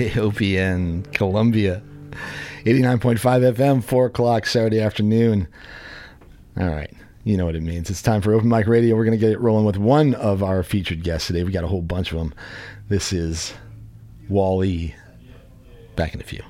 KOPN Columbia, 89.5 FM, 4 o'clock Saturday afternoon. All right. You know what it means. It's time for Open Mic Radio. We're going to get it rolling with one of our featured guests today. We got a whole bunch of them. This is Wally. Back in a few.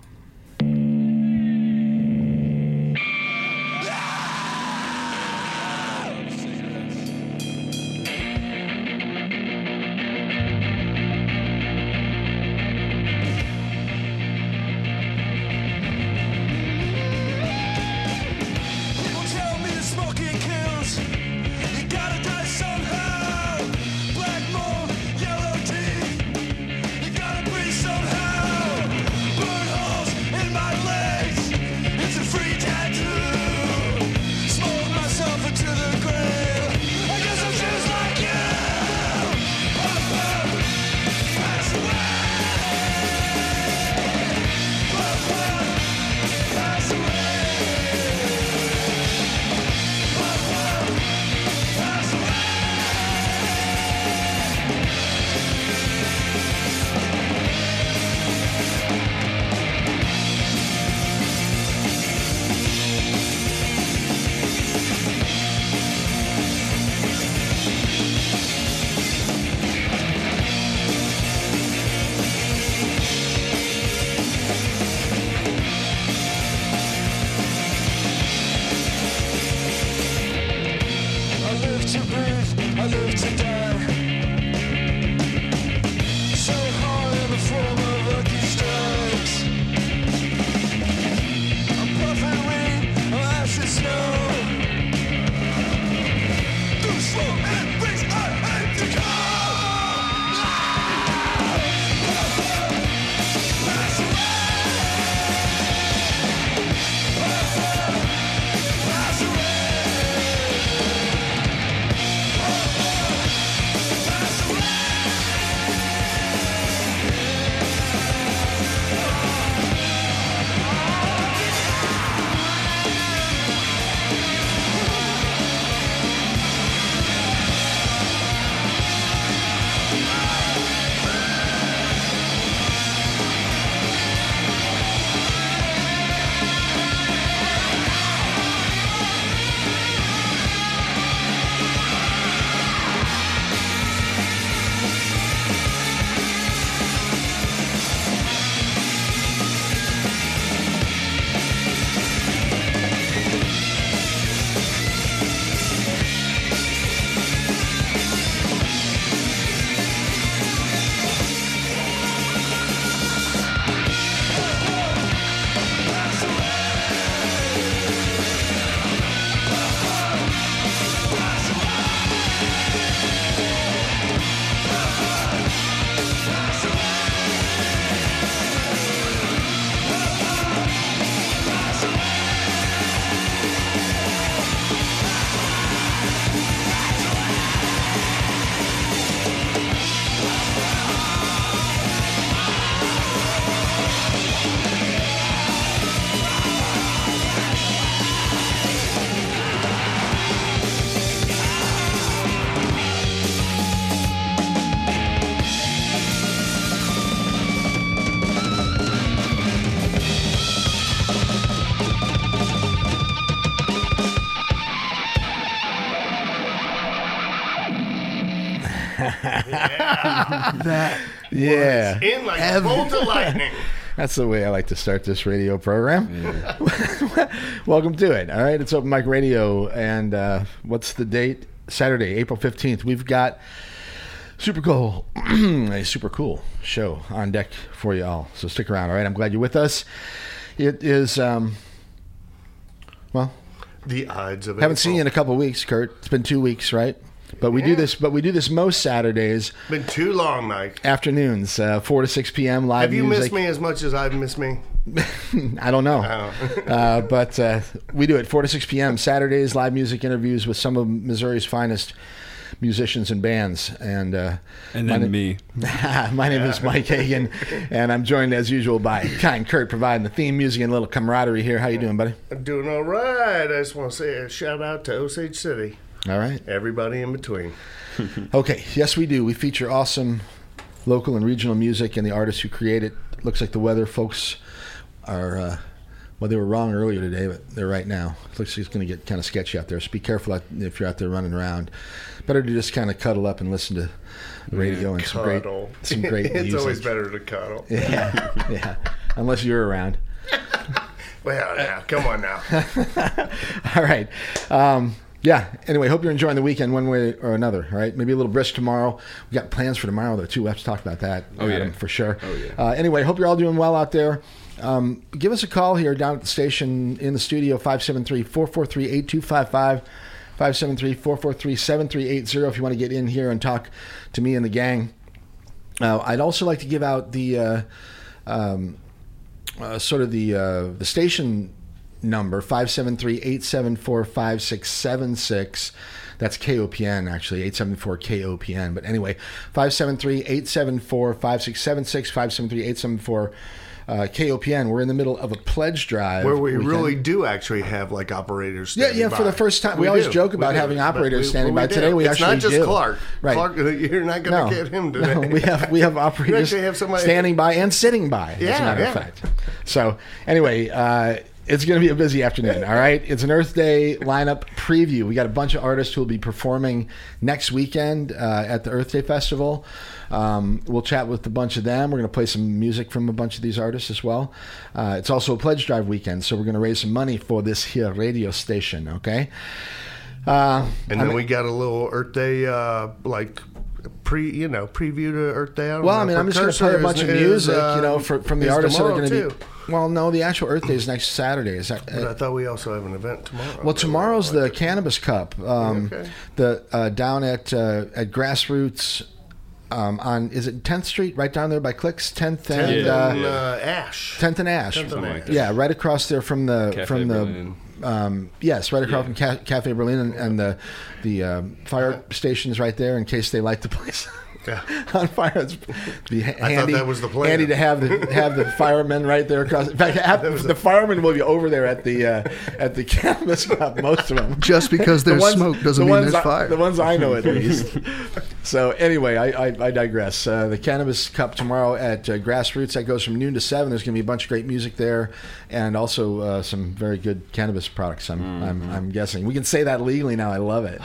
That Yeah. in like a bolt of lightning. That's the way I like to start this radio program. Welcome to it. All right, it's Open Mic Radio, and uh, what's the date? Saturday, April fifteenth. We've got super cool, a super cool show on deck for you all. So stick around. All right, I'm glad you're with us. It is, um, well, The odds of it. haven't seen you in a couple weeks, Kurt. It's been two weeks, right? But we do this. But we do this most Saturdays Been too long, Mike. afternoons, uh, four to six p.m. live Have you music. missed me as much as I've missed me? I don't know. Oh. uh, but uh, we do it 4 to 6 p.m. Saturdays, live music interviews with some of Missouri's finest musicians and bands. And uh, And my then na- me. my name is Mike Hagan, and I'm joined as usual by Kind Kurt, providing the theme music and a little camaraderie here. How you doing, buddy? I'm doing all right. I just want to say a shout out to Osage City. All right. Everybody in between. Okay. Yes, we do. We feature awesome local and regional music and the artists who create it. Looks like the weather folks are. Uh, well, they were wrong earlier today, but they're right now. Looks like it's going to get kind of sketchy out there. So be careful if you're out there running around. Better to just kind of cuddle up and listen to the radio and some great, some great it's music. always better to cuddle. Yeah, yeah. Unless you're around. Well, now, come on now. All right. Um, yeah. Anyway, hope you're enjoying the weekend one way or another. All right. Maybe a little brisk tomorrow. We got plans for tomorrow though too. We have to talk about that. Oh, yeah. For sure. Oh, yeah. Uh, anyway, hope you're all doing well out there. Um, give us a call here down at the station in the studio 573-443-8255. 573-443-7380 if you want to get in here and talk to me and the gang. Uh, I'd also like to give out the uh, um, uh, sort of the uh, the station number 573-874-5676 that's KOPN actually 874 KOPN but anyway 573-874-5676 573-874 uh, KOPN we're in the middle of a pledge drive Where we weekend. really do actually have like operators. Yeah, yeah, for the first time. We always do. joke about do. having operators we- standing by. do. Today we it's actually not just do. Clark. Right. Clark, you're not going no, to get him today. No, we have we have operators have somebody- standing by and sitting by. as a Yeah, matter of yeah. fact. So anyway, uh, it's going to be a busy afternoon. All right, it's an Earth Day lineup preview. We got a bunch of artists who will be performing next weekend uh, at the Earth Day Festival. Um, we'll chat with a bunch of them. We're going to play some music from a bunch of these artists as well. Uh, it's also a pledge drive weekend, so we're going to raise some money for this here radio station. Okay. Uh, and then we got a little Earth Day, uh, like pre, you know, preview to Earth Day. I don't Well, I mean, I'm just going to play a Precursor bunch of music, is, you know, uh, for, from the artists that are going to be. Well, no, the actual Earth Day is next Saturday. Is that? But I thought we also have an event tomorrow. well, tomorrow's the Cannabis Cup. Um, Okay. The uh, down at uh, at Grassroots. Um, on is it 10th Street, right down there by Clicks, 10th and and uh, Yeah. uh, Ash. 10th and Ash. 10th and Something Ash. like that. Yeah, right across there from the Cafe from the Berlin. Um, yes, right across Yeah. from Ca- Cafe Berlin and, and the the um, fire station's right there in case they light the place. Yeah. on fire. It's be ha- handy, that was the plan. handy to have the have the firemen right there across. In fact, have, the firemen will be over there at the uh, at the campus cup. Most of them. Just because The there's ones- smoke doesn't the mean there's I- fire. The ones I know, at least. so anyway, I, I, I digress. Uh, the Cannabis Cup tomorrow at uh, Grassroots. That goes from noon to seven. There's going to be a bunch of great music there, and also uh, some very good cannabis products. I'm, I'm I'm guessing we can say that legally now. I love it.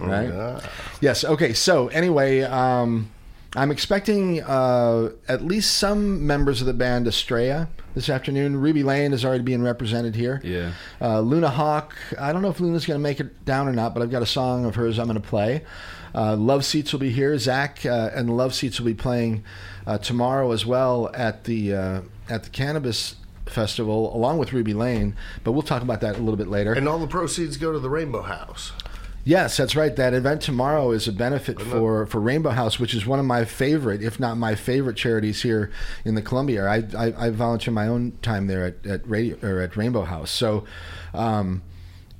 Right? Yeah. Yes. Okay. So anyway, um, I'm expecting uh, at least some members of the band Estrella this afternoon. Ruby Lane is already being represented here. Yeah. Uh, Luna Hawk. I don't know if Luna's going to make it down or not, but I've got a song of hers I'm going to play. Uh, Love Seats will be here. Zach uh, and Love Seats will be playing uh, tomorrow as well at the uh, at the Cannabis Festival, along with Ruby Lane. But we'll talk about that a little bit later. And all the proceeds go to the Rainbow House. Yes, that's right. That event tomorrow is a benefit for, for Rainbow House, which is one of my favorite, if not my favorite, charities here in the Columbia. I, I, I volunteer my own time there at at, radio, or at Rainbow House. So, um,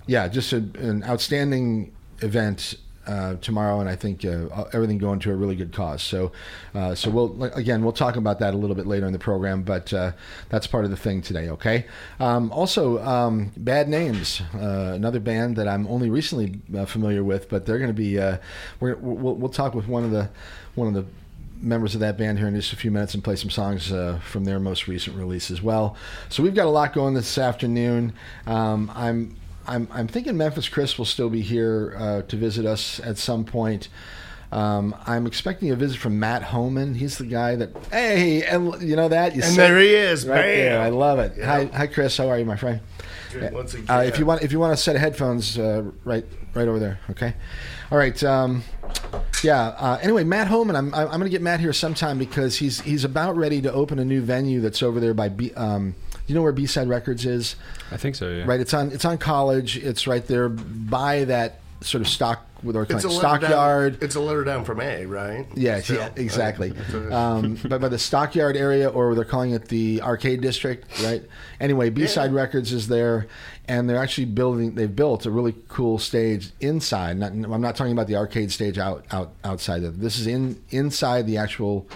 yeah, just a, an outstanding event uh, tomorrow, and I think uh, everything going to a really good cause. So, uh, so we'll again we'll talk about that a little bit later in the program, but uh, that's part of the thing today. Okay. Um, also, um, Bad Names, uh, another band that I'm only recently uh, familiar with, but they're going to be. We're, we'll, we'll talk with one of the one of the members of that band here in just a few minutes and play some songs uh, from their most recent release as well. So we've got a lot going this afternoon. Um, I'm I'm I'm thinking Memphis Chris will still be here uh, to visit us at some point. Um, I'm expecting a visit from Matt Homan. He's the guy that hey, and you know that you And there he is, right there. I love it. Yeah. Hi, hi, Chris. How are you, my friend? Once again. Uh, if you want, if you want a set of headphones, uh, right, right over there. Okay. All right. Um, yeah. Uh, anyway, Matt Homan. I'm, I'm going to get Matt here sometime because he's he's about ready to open a new venue that's over there by. B, um, you know where B Side Records is, I think so. Yeah. right? It's on it's on College. It's right there by that sort of stock with our It's a stockyard. Down, it's a letter down from A, right? Yeah, Still. yeah, exactly. That's what it is. Um, but by the Stockyard area, or they're calling it the Arcade District, right? Anyway, B Side Yeah. Records is there, and they're actually building. They've built a really cool stage inside. Not, I'm not talking about the arcade stage out, out outside. Of, this is in inside the actual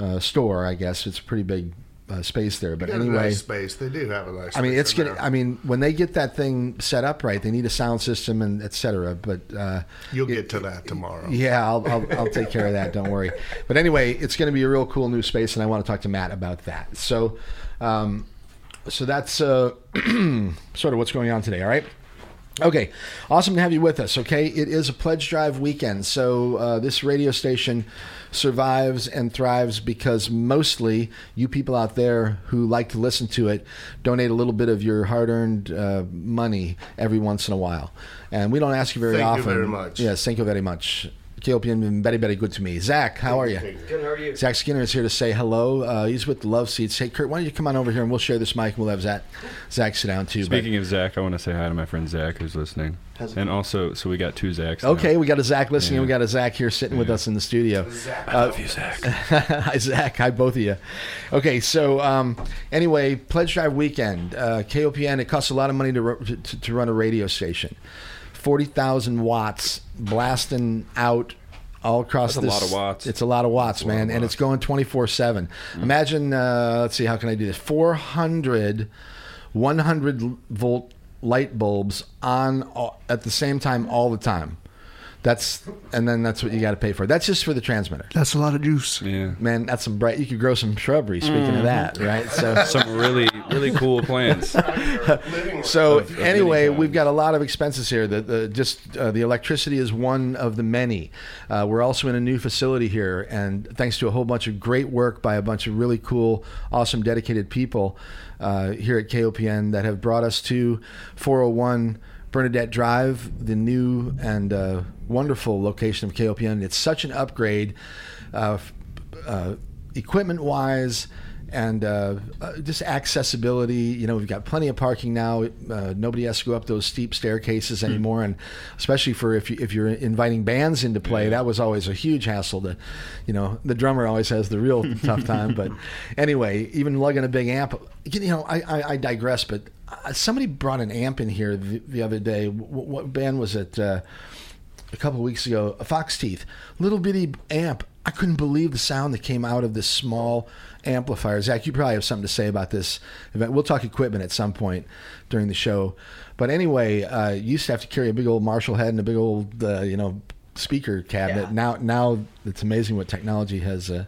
uh, store. I guess it's a pretty big uh, space there. But anyway, nice space. They do have a nice. I mean, it's gonna. there. I mean, when they get that thing set up right, they need a sound system and etc. But uh, You'll it- get to that tomorrow. yeah, I'll, I'll, I'll take care of that. Don't worry. But anyway, it's going to be a real cool new space, and I want to talk to Matt about that. So, um, so that's uh, sort of what's going on today. All right. Okay, awesome to have you with us. Okay, it is a pledge drive weekend, so uh, this radio station survives and thrives because mostly you people out there who like to listen to it donate a little bit of your hard-earned uh, money every once in a while, and we don't ask you very Thank you often. very much. Yes, thank you very much. KOPN been very, very good to me. Zach, how are you? Good, how are you? Zach Skinner is here to say hello. Uh, he's with the Love Seats. Hey, Kurt, why don't you come on over here and we'll share this mic and we'll have Zach, Zach sit down too. but- Speaking of Zach, I want to say hi to my friend Zach who's listening, and also, so we got two Zachs. now. Okay, we got a Zach listening. Yeah. We got a Zach here sitting with us in the studio. I love you, Zach. Hi, Zach. Hi, both of you. Okay, so um, anyway, Pledge Drive weekend. Uh, KOPN, it costs a lot of money to, ru- to, to run a radio station. 40,000 watts blasting out all across That's a this. lot of watts. It's a lot of watts, a lot man. of And it's going 24 7. Imagine, uh, let's see, how can I do this? 400 100 volt light bulbs on all, at the same time all the time. That's and then that's what you got to pay for. That's just for the transmitter. That's a lot of juice. Yeah, Man, that's some bright. You could grow some shrubbery. Speaking of that, right? So, some really, really cool plants. so Of- of anyway, we've got a lot of expenses here. The, the just uh, the electricity is one of the many. Uh, we're also in a new facility here, and thanks to a whole bunch of great work by a bunch of really cool, awesome, dedicated people uh, here at KOPN that have brought us to 401 Bernadette Drive, the new and uh, wonderful location of KOPN. It's such an upgrade, uh, uh, equipment wise. And uh, uh, just accessibility. You know, we've got plenty of parking now. Uh, nobody has to go up those steep staircases anymore, and especially for if you if you're inviting bands into play, that was always a huge hassle. To, you know, the drummer always has the real tough time. But anyway, even lugging a big amp. You know, I, I, I digress, but uh, somebody brought an amp in here the, the other day. What, what band was it? Uh, a couple of weeks ago, a Fox Teeth, little bitty amp. I couldn't believe the sound that came out of this small amplifier. Zach, you probably have something to say about this event. We'll talk equipment at some point during the show. But anyway, uh, you used to have to carry a big old Marshall head and a big old, uh, you know, speaker cabinet. Yeah. Now, now it's amazing what technology has. Uh,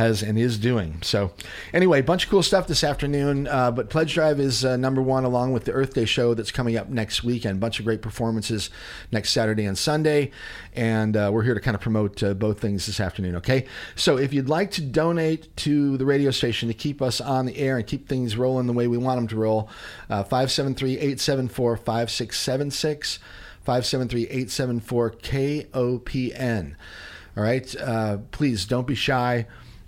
has and is doing. So, anyway, bunch of cool stuff this afternoon. Uh, but Pledge Drive is uh, number one, along with the Earth Day show that's coming up next weekend. Bunch of great performances next Saturday and Sunday, and uh, we're here to kind of promote uh, both things this afternoon. Okay, so if you'd like to donate to the radio station to keep us on the air and keep things rolling the way we want them to roll, uh, five seven three eight seven four five six seven six. 573-874-KOPN. All right, uh, please don't be shy,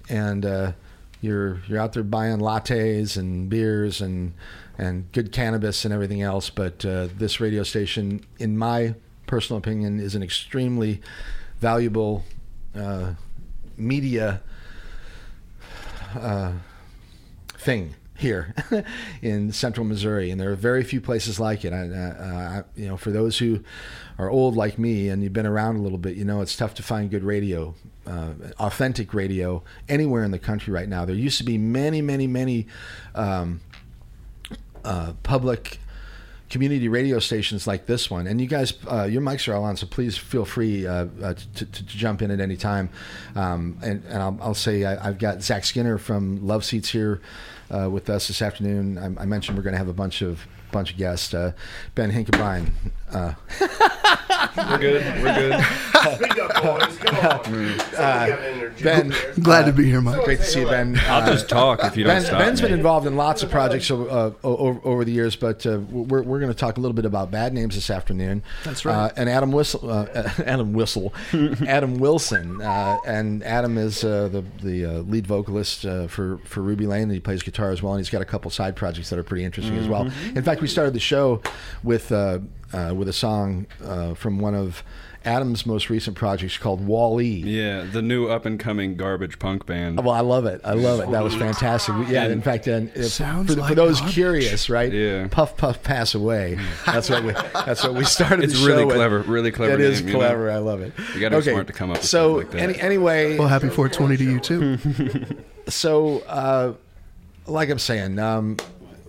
and uh, you're you're out there buying lattes and beers and and good cannabis and everything else. But uh, this radio station, in my personal opinion, is an extremely valuable uh, media uh, thing here in central Missouri, and there are very few places like it. I, I, you know, for those who are old like me and you've been around a little bit, you know it's tough to find good radio, uh, authentic radio anywhere in the country right now. There used to be many, many, many um, uh, public community radio stations like this one. And you guys, uh, your mics are all on, so please feel free uh, uh, to, to, jump in at any time. Um, and and I'll, I'll say I, I've got Zach Skinner from Love Seats here uh, with us this afternoon. I, I mentioned we're going to have a bunch of bunch of guests. Uh, ben Hinkebrine. Uh, We're good. We're good. Speak up, boys. Come on. Somebody Ben, there. Glad to be here, Mike. great to see you, Ben. I'll Uh, just talk if you don't Ben, stop. Ben's me. been involved in lots of projects uh, over, over the years, but uh, we're, we're going to talk a little bit about bad names this afternoon. That's right. Uh, and Adam Whistle, uh, Adam Whistle, Adam Wilson, uh, and Adam is uh, the the uh, lead vocalist uh, for for Ruby Lane. And he plays guitar as well, and he's got a couple side projects that are pretty interesting as well. Mm-hmm. In fact, we started the show with uh, with a song uh, from one of Adam's most recent projects called Wally. Yeah, the new up and coming garbage punk band. Well, I love it. I love it. That was fantastic. Yeah, in fact, uh, if- Sounds for, for those garbage. curious, right? Yeah. Puff Puff Pass Away. That's what we. That's what we started. It's the really show with. clever, really clever It is name, you know? clever. I love it. You gotta be smart to come up with so stuff like that. any, anyway, Well, happy 420 to you too. so uh, like I'm saying, um,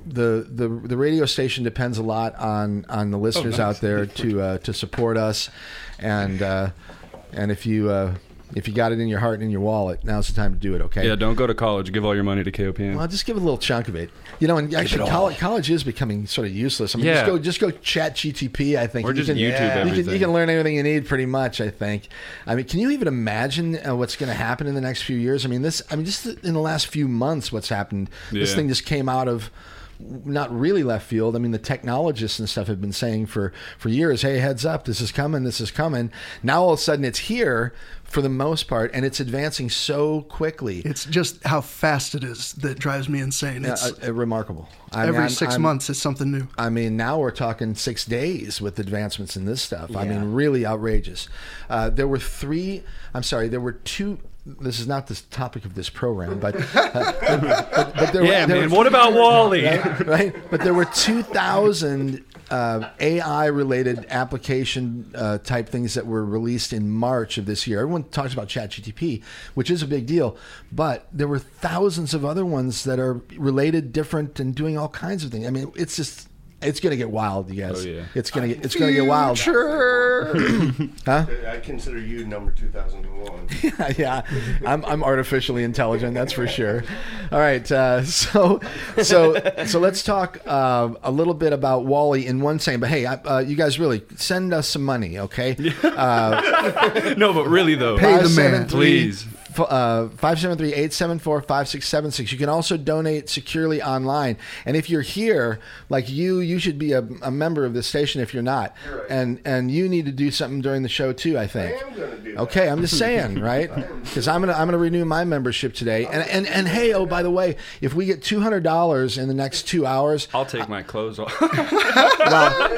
the, the the radio station depends a lot on on the listeners out there to uh, to support us, and uh, and if you uh, if you got it in your heart and in your wallet, now's the time to do it. Okay. Yeah, don't go to college. Give all your money to KOPN. Well, just give a little chunk of it. You know, and actually, college, college is becoming sort of useless. I mean, Yeah. just go, just go chat GTP. I think Or you just can, YouTube you can, you can learn everything you need pretty much. I think. I mean, can you even imagine uh, what's going to happen in the next few years? I mean, this. I mean, just in the last few months, what's happened? This thing just came out of not really left field. I mean, the technologists and stuff have been saying for for years, "Hey, heads up, this is coming, this is coming." Now all of a sudden, it's here for the most part, and it's advancing so quickly. It's just how fast it is that drives me insane. It's Uh, uh, remarkable. I mean, every I'm- 6 I'm- months it's something new. I mean, now we're talking six days with advancements in this stuff. I mean, really outrageous. Uh, there were three. I'm sorry. There were two. This is not the topic of this program, but uh, but, but there yeah, were, there man. were- What about Wally? right, right? But there were 2,000 uh, AI related application uh, type things that were released in March of this year. Everyone talks about ChatGTP, which is a big deal, but there were thousands of other ones that are related, different, and doing all kinds of things. I mean, it's just. It's gonna get wild, you guys. Oh, yeah. It's gonna get. It's gonna get wild. Sure. huh? I consider you number 2001. yeah, yeah. I'm, I'm artificially intelligent. That's for sure. All right, uh, so so so let's talk uh, a little bit about Wally in one saying. But hey, I, uh, you guys really send us some money, okay? no, but really though. Pay the man. Please. F- uh, 573-874-5676. You can also donate securely online. And if you're here, like you, you should be a, a member of the station if you're not. And and you need to do something during the show too, I think. I am gonna do that. Okay, I'm just saying, right? Because I'm gonna I'm gonna renew my membership today. And and and hey, oh by the way, if we get two hundred dollars in the next two hours, I'll take my clothes off. well,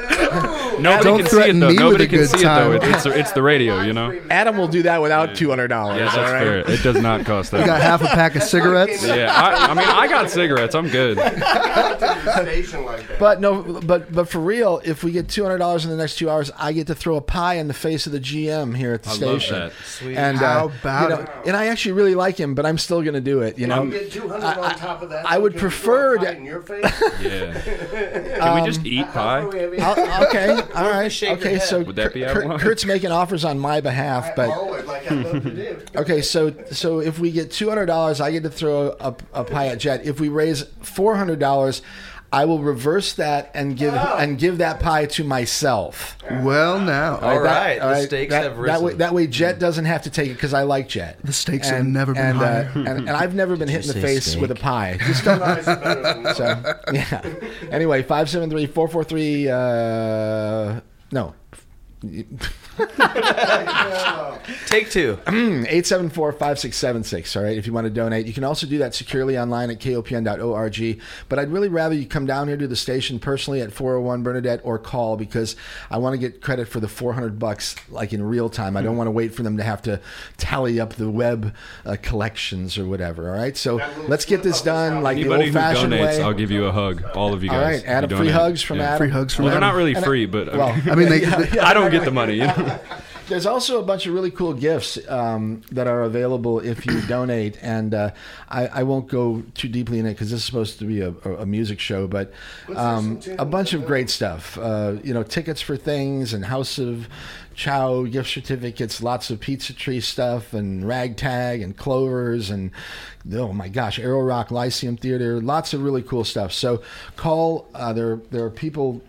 Nobody Don't can see it threaten though. me with Nobody a can good see it though. It's, it's it's the radio, you know. Adam will do that without two hundred dollars. Yeah, that's all right? fair. It does not cost that. You got much. half a pack of cigarettes. Yeah, I, I mean, I got cigarettes. I'm good. Station like that. But no, but but for real, if we get two hundred dollars in the next two hours, I get to throw a pie in the face of the GM here at the I love station. that. Sweet. And How uh, about you know, it? and I actually really like him, but I'm still going to do it. You know, You get 200 I- on top of that. I would so can we prefer throw a to- in your face. Yeah. Can we just eat pie? I'll- okay, all right, shake okay. So Would that be Kurt, Avalon? Kurt's making offers on my behalf, but like I love to so so if we get two hundred dollars, I get to throw a, a pie at Jet. If we raise four hundred dollars, I will reverse that and give and give that pie to myself. Well, now all right, That- right, the stakes that, have That risen. way, that way, Jet doesn't have to take it because I like Jet. The stakes have never been and, higher. Uh, and, and I've never been hit in the face steak? with a pie. Just don't. Pies better than that. So yeah. Anyway, five seven three four four three. Uh, no. Take two. 874-5676 all right if you want to donate you can also do that securely online at kopn.org but i'd really rather you come down here to the station personally at 401 bernadette or call because i want to get credit for the 400 bucks like in real time i don't want to wait for them to have to tally up the web uh, collections or whatever all right so let's get this done like the Anybody who old-fashioned way I'll give you a hug. All of you guys. right adam free hugs from Yeah. adam free hugs from Well, they're not really And free, but I well mean, I mean, they, I don't get the money. You know? There's also a bunch of really cool gifts um, that are available if you donate, and uh, I, I won't go too deeply in it because this is supposed to be a, a music show, but um, a bunch of great stuff. Uh, you know, tickets for things and House of Chow gift certificates, lots of Pizza Tree stuff, and Ragtag and Clovers, and oh my gosh, Arrow Rock Lyceum Theater, lots of really cool stuff. So call. Uh, there, there are people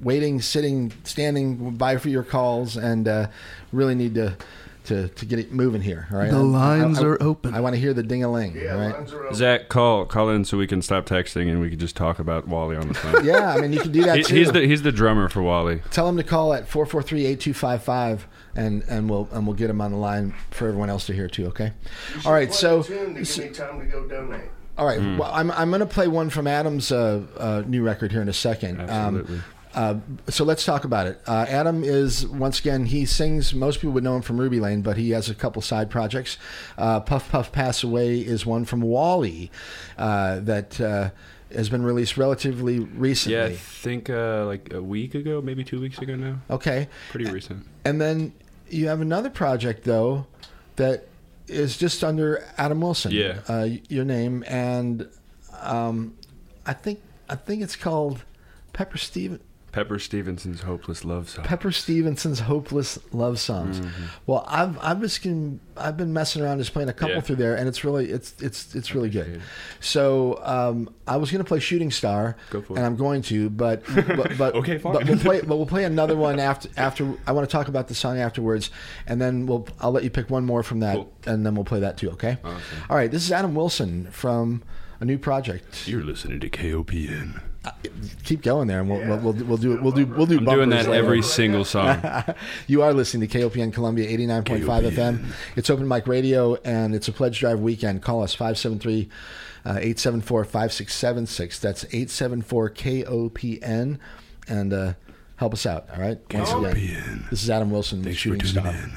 waiting, sitting, standing by for your calls, and uh, really need to, to to get it moving here. All right, The lines I, I- are open. I want to hear the ding a ling. Yeah, all right. lines are open. Zach, call call in so we can stop texting and we can just talk about Wally on the phone. Yeah, I mean you can do that He- too. he's the he's the drummer for Wally. Tell him to call at 443-8255 and and we'll and we'll get him on the line for everyone else to hear too. Okay. All right. play So a tune to give me time to go donate. All right. Well, I'm I'm going to play one from Adam's uh, uh, new record here in a second. Um, Absolutely. Uh, so let's talk about it. Uh, Adam is once again he sings. Most people would know him from Ruby Lane, but he has a couple side projects. Uh, Puff Puff Pass Away is one from Wally uh, that uh, has been released relatively recently. Yeah, I think uh, like a week ago, maybe two weeks ago now. Okay. Pretty recent. And then you have another project though that is just under Adam Wilson. Yeah. Uh, your name and um, I think I think it's called Pepper Steven Pepper Stevenson's "Hopeless Love Song." Pepper Stevenson's Hopeless Love Songs. Well, I've I've just been I've been messing around just playing a couple Yeah. through there, and it's really it's it's it's really good. it. So um, I was going to play Shooting Star, Go for and it. I'm going to, but but, but Okay, fine. But we'll play but we'll play another one after after I want to talk about the song afterwards, and then we'll I'll let you pick one more from that, Cool. and then we'll play that too. Okay. Awesome. All right. This is Adam Wilson from a new project. You're listening to KOPN. Keep going there, and we'll we'll, we'll, we'll do it. We'll do we'll do. I'm doing that later. every single song. You are listening to KOPN Columbia 89.5 FM. It's open mic radio and it's a pledge drive weekend. Call us 573 uh, 874 5676. That's 874 KOPN and uh, help us out. All right. Once again, this is Adam Wilson, Thanks for tuning star. in.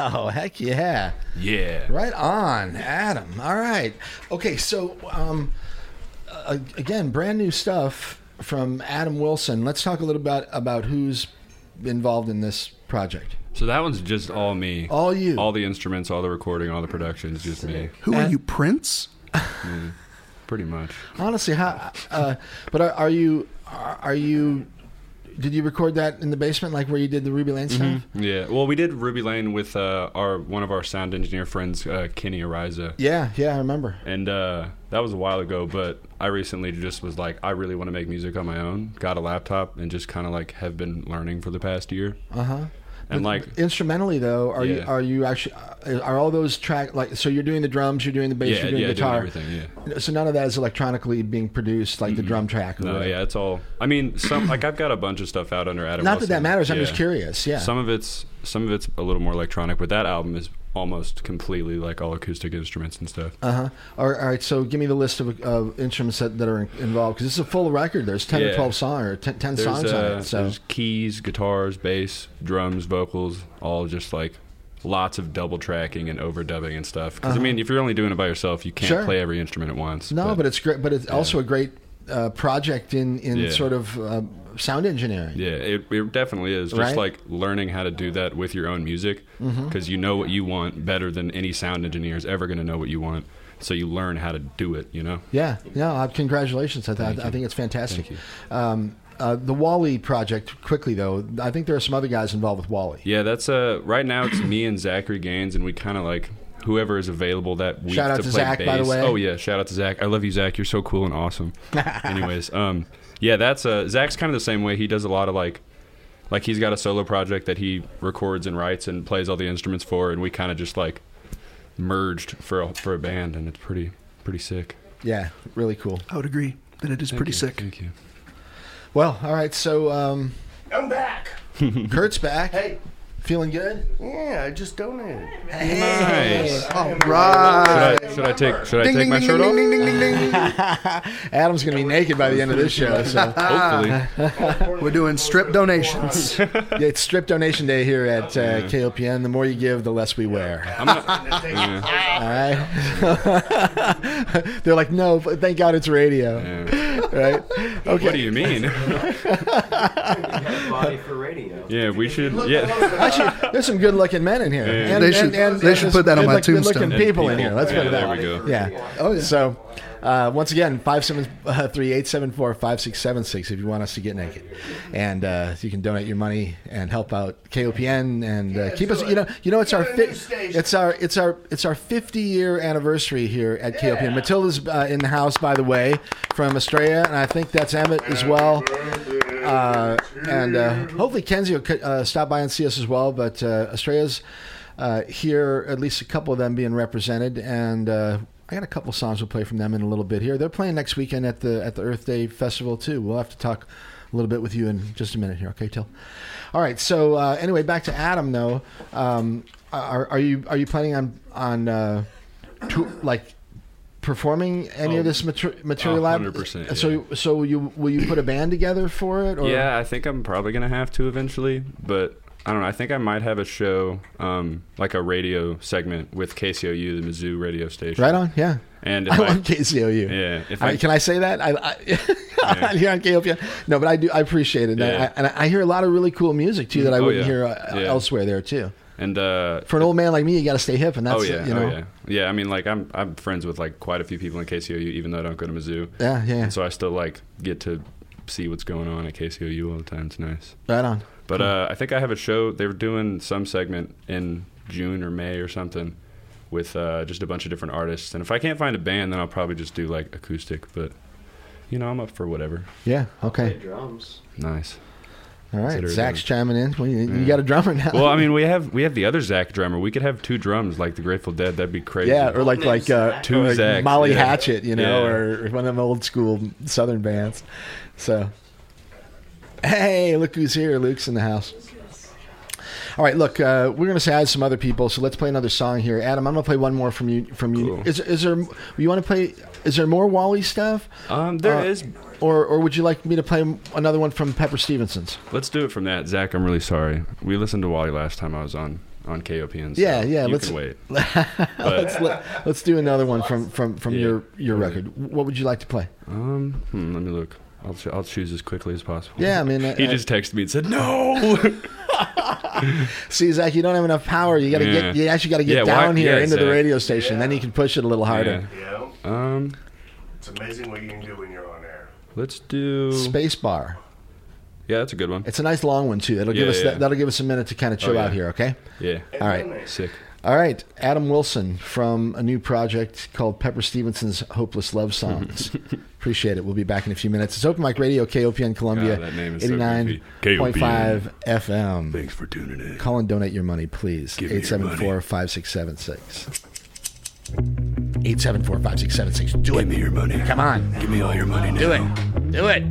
Oh, heck yeah. Yeah. Right on, Adam. All right. Okay, so um, uh, again, brand new stuff from Adam Wilson. Let's talk a little bit about who's involved in this project. So that one's just all me. All you. All the instruments, all the recording, all the production is just me. Who are you, Prince? Pretty much. Honestly, how? Uh, but are, are you? Are, are you? Did you record that in the basement, like where you did the Ruby Lane stuff? Yeah. Well, we did Ruby Lane with uh, our one of our sound engineer friends, uh, Kenny Ariza. Yeah, yeah, I remember. And uh, that was a while ago, but I recently just was like, I really want to make music on my own. Got a laptop and just kind of like have been learning for the past year. Uh huh. And like, Instrumentally, though, are you are you actually are all those track like so? You're doing the drums, you're doing the bass, yeah, you're doing yeah, doing guitar. everything. Yeah. So none of that is electronically being produced, like the mm-hmm. drum track. Or No, whatever. yeah, it's all. I mean, some like I've got a bunch of stuff out under Adam. Not that that Wilson. matters. I'm just curious. Yeah. Some of it's some of it's a little more electronic, but that album is almost completely like all acoustic instruments and stuff. Uh huh. All right, all right. So give me the list of, of instruments that, that are involved because is a full record. There's ten or twelve songs or 10, 10 There's, songs on uh, it. So there's keys, guitars, bass, drums, vocals, all just like lots of double tracking and overdubbing and stuff. Because I mean, if you're only doing it by yourself, you can't Uh-huh. Sure. play every instrument at once. no, but, it's great. But it's also a great uh, project in in Yeah. sort of uh, sound engineering. Yeah, it, it definitely is. Just Right? Mm-hmm. like learning how to do that with your own music, because you know what you want better than any sound engineer is ever going to know what you want. So you learn how to do it. You know. Yeah, no, uh, congratulations. I, th- I think it's fantastic. Thank Um, uh, the Wally project, quickly though, I think there are some other guys involved with Wally. Yeah, that's uh right now it's me and Zachary Gaines, and we kind of like whoever is available that week Shout out to to play Zach, bass. by the way. Oh yeah, shout out to Zach. I love you, Zach. You're so cool and awesome. Anyways, um, yeah, that's uh Zach's kind of the same way. He does a lot of like. Like he's got a solo project that he records and writes and plays all the instruments for, and we kind of just like merged for a, for a band, and it's pretty pretty sick. Yeah, really cool. I would agree that it is Thank pretty you, sick. Thank you. Well, all right. So um, I'm back. Kurt's back. Hey. Feeling good? Yeah, I just donated. Nice. All Should. I, should I take should I take ding, my ding, shirt ding, off? ding, ding, ding, ding. Adam's gonna be naked by the end of this show. So Hopefully. We're doing strip donations. yeah, it's strip donation day here at uh, KOPN. The more you give, the less we wear. I'm not, yeah, All right. They're like, no, but thank God it's radio, yeah. right? What do you mean? Body for radio. yeah, we should. Yeah. Actually, there's some good-looking men in here. Yeah. And, They should- they should put that on my good-look- Good-looking people in here. Let's yeah, put it there that we go. Yeah. Oh, yeah. So, uh, once again, 573-874-5676 if you want us to get naked. And uh, you can donate your money and help out KOPN and uh, keep us you know, you know it's our fi- it's our it's our it's our 50 year anniversary here at KOPN. Matilda's uh, in the house by the way from Australia and I think that's Emmett as well. Uh, and uh, hopefully Kenzie will uh, stop by and see us as well, but uh, uh, here, at least a couple of them being represented, and uh, I got a couple songs we'll play from them in a little bit here. They're playing next weekend at the at the Earth Day Festival too. We'll have to talk a little bit with you in just a minute here, okay, Till? All right. So uh, anyway, back to Adam though. Um, are, are you are you planning on on like performing any Oh, of this mater- material? hundred percent, So so will you will you put a band together for it? Or? Yeah, I think I'm probably gonna have to eventually, but I don't know. I think I might have a show, um, like a radio segment with KCOU, the Mizzou radio station. Right on. Yeah. And I I, love KCOU. yeah, if I, I, can I say that? I, I here on KOPN. No, but I do. I appreciate it, Yeah. I, and I hear a lot of really cool music too that I Oh, wouldn't yeah. hear uh, Yeah. elsewhere there too. And uh, For an old man like me, you got to stay hip, and that's oh yeah, you know, oh yeah, yeah. I mean, like I'm I'm friends with like quite a few people in KCOU, even though I don't go to Mizzou, yeah, yeah, and so I still like get to see what's going on at KCOU all the time. It's nice. right on. But uh, I think I have a show. They were doing some segment in June or May or something with uh, just a bunch of different artists. And if I can't find a band, then I'll probably just do like acoustic. But you know, I'm up for whatever. Yeah, okay, Play drums. Nice. All right. Zach's done. chiming in. Well, you, you got a drummer now. Well, I mean, we have we have the other Zach drummer. We could have two drums like the Grateful Dead. That'd be crazy. yeah, or like like uh, Two like Zachs, Molly yeah. Hatchet, you know, Yeah. or one of them old school Southern bands. So, hey, look who's here! Luke's in the house. All right, look, uh, we're gonna say hi to some other people, so let's play another song here. Adam, I'm gonna play one more from you. From you, Cool. is is there? You want to play? Is there more Wally stuff, Um, there Uh, is. Or or would you like me to play another one from Pepper Stevenson's? Let's do it from that. Zach, I'm really sorry. We listened to Wally last time I was on. on KOPN. So Yeah, yeah, You let's- can wait. let's let, let's do another one from from from Yeah. your your Okay. record. What would you like to play? Um, hmm, let me look. I'll ch- I'll choose as quickly as possible. Yeah, I mean, uh, he uh, just texted me and said no. See, Zach, you don't have enough power. You got to Yeah. get. You actually got to get Yeah, why- down here yeah, into the radio station. Then you can push it a little harder. Yeah. Yeah. Um, It's amazing what you can do when you're on air. Let's do. Space bar. Yeah, that's a good one. It's a nice long one too. That'll give us yeah. that'll give us a minute to kind of oh, chill Oh, out here. Okay. Yeah. All right. Sick. All right. Adam Wilson from a new project called Pepper Stevenson's Hopeless Love Songs. Appreciate it. We'll be back in a few minutes. It's Open Mic Radio, KOPN Columbia, God, that name is so eighty nine point five FM. Thanks for tuning in. Call and donate your money, please. Give 874 5676. 874 5676. Do it. Give me your money. Come on. Give me all your money now. Do it. Do it.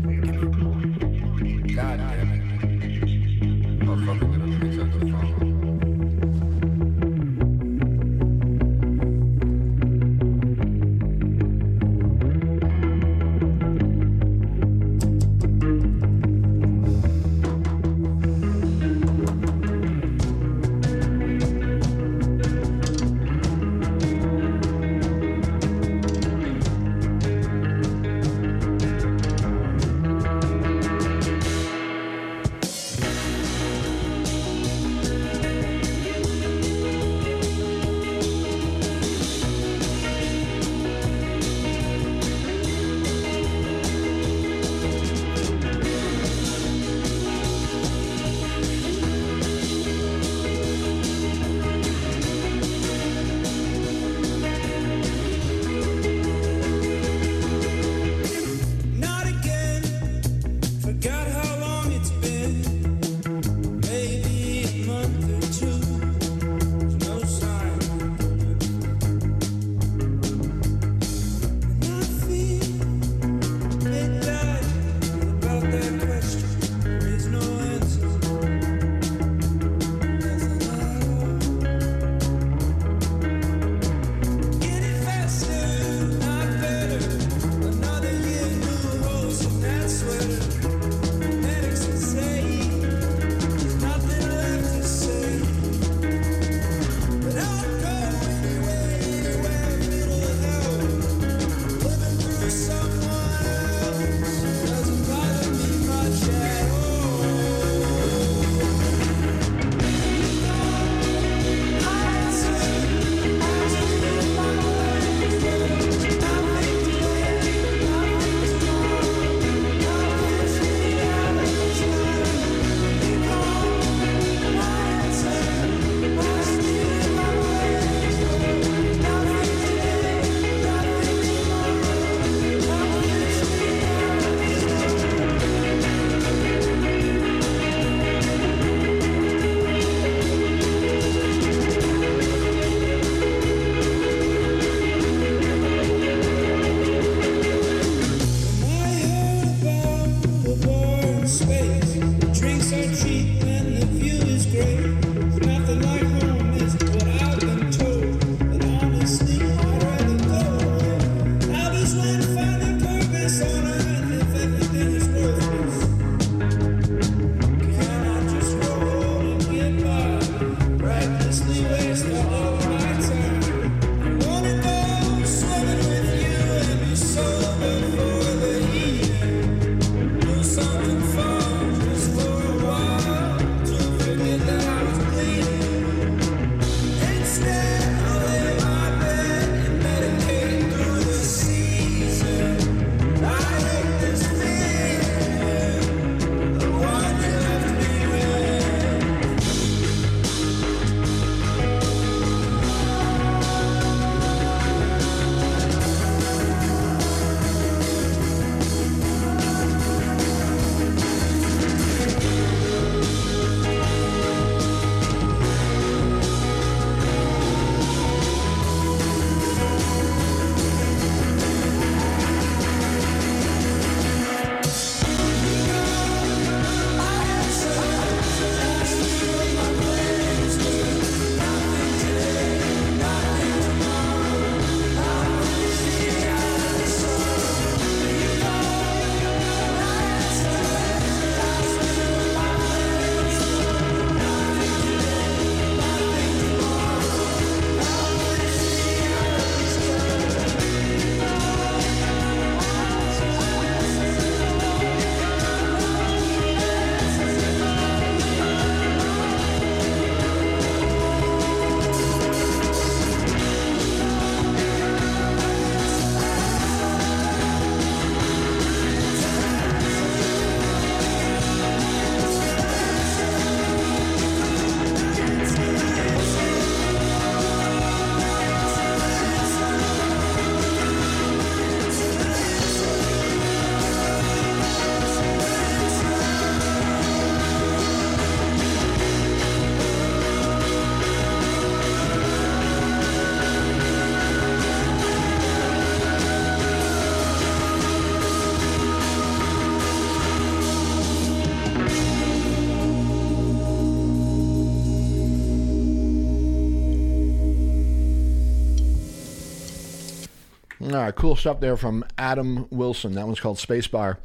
Cool stuff there from Adam Wilson. That one's called Spacebar,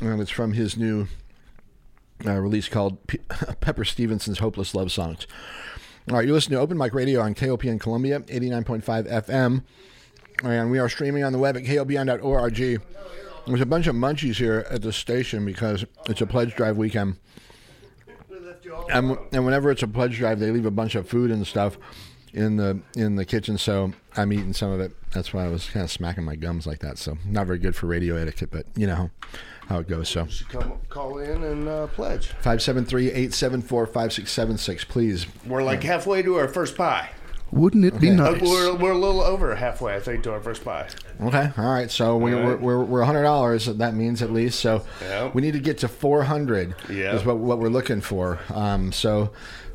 and it's from his new uh, release called P- Pepper Stevenson's Hopeless Love Songs. All right, you're listening to Open Mic Radio on KOPN Columbia, 89.5 FM, and we are streaming on the web at kopn.org. There's a bunch of munchies here at the station because it's a pledge drive weekend. And, and whenever it's a pledge drive, they leave a bunch of food and stuff in the in the kitchen. So I'm eating some of it. That's why I was kind of smacking my gums like that. So not very good for radio etiquette, but you know how it goes. So should Come call in and uh, pledge. 573-874-5676, please. We're like halfway to our first pie. Wouldn't it be nice? we're, we're a little over halfway, I think, to our first pie. Okay, all right. So we, All we're, we're we're hundred dollars. That means at least. So Yeah. we need to get to four hundred. Yeah. is what what we're looking for. Um, so.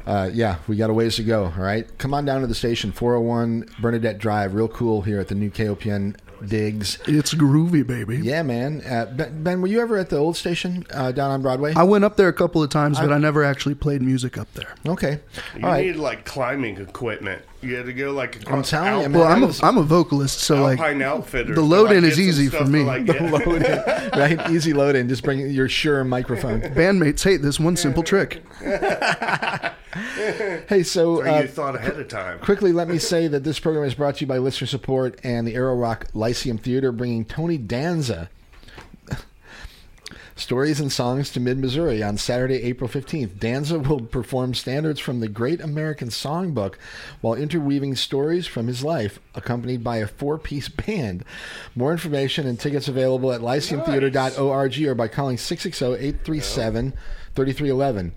Uh, yeah, we got a ways to go. All right, come on down to the station, 401 Bernadette Drive. Real cool here at the new KOPN digs. It's groovy, baby. Yeah, man. Uh, ben, ben, were you ever at the old station uh, down on Broadway? I went up there a couple of times, but I, never actually played music up there. okay. You All right. need like climbing equiment. You had to go like I'm telling you, Well, I'm a, I'm a vocalist, so like Alpine outfitters. the load in is easy for me. like, get- load in, right? Easy load in. Just bring your Shure microphone. bandmates hate this one simple trick. Hey, so Or uh, thought ahead of time. quickly, let me say that this program is brought to you by listener support and the Arrow Rock Lyceum Theater, bringing Tony Danza. Stories and songs to Mid Missouri on Saturday, April 15th. Danza will perform standards from the Great American Songbook while interweaving stories from his life, accompanied by a four piece band. More information and tickets available at lyceumtheater.org or by calling 660 837 3311.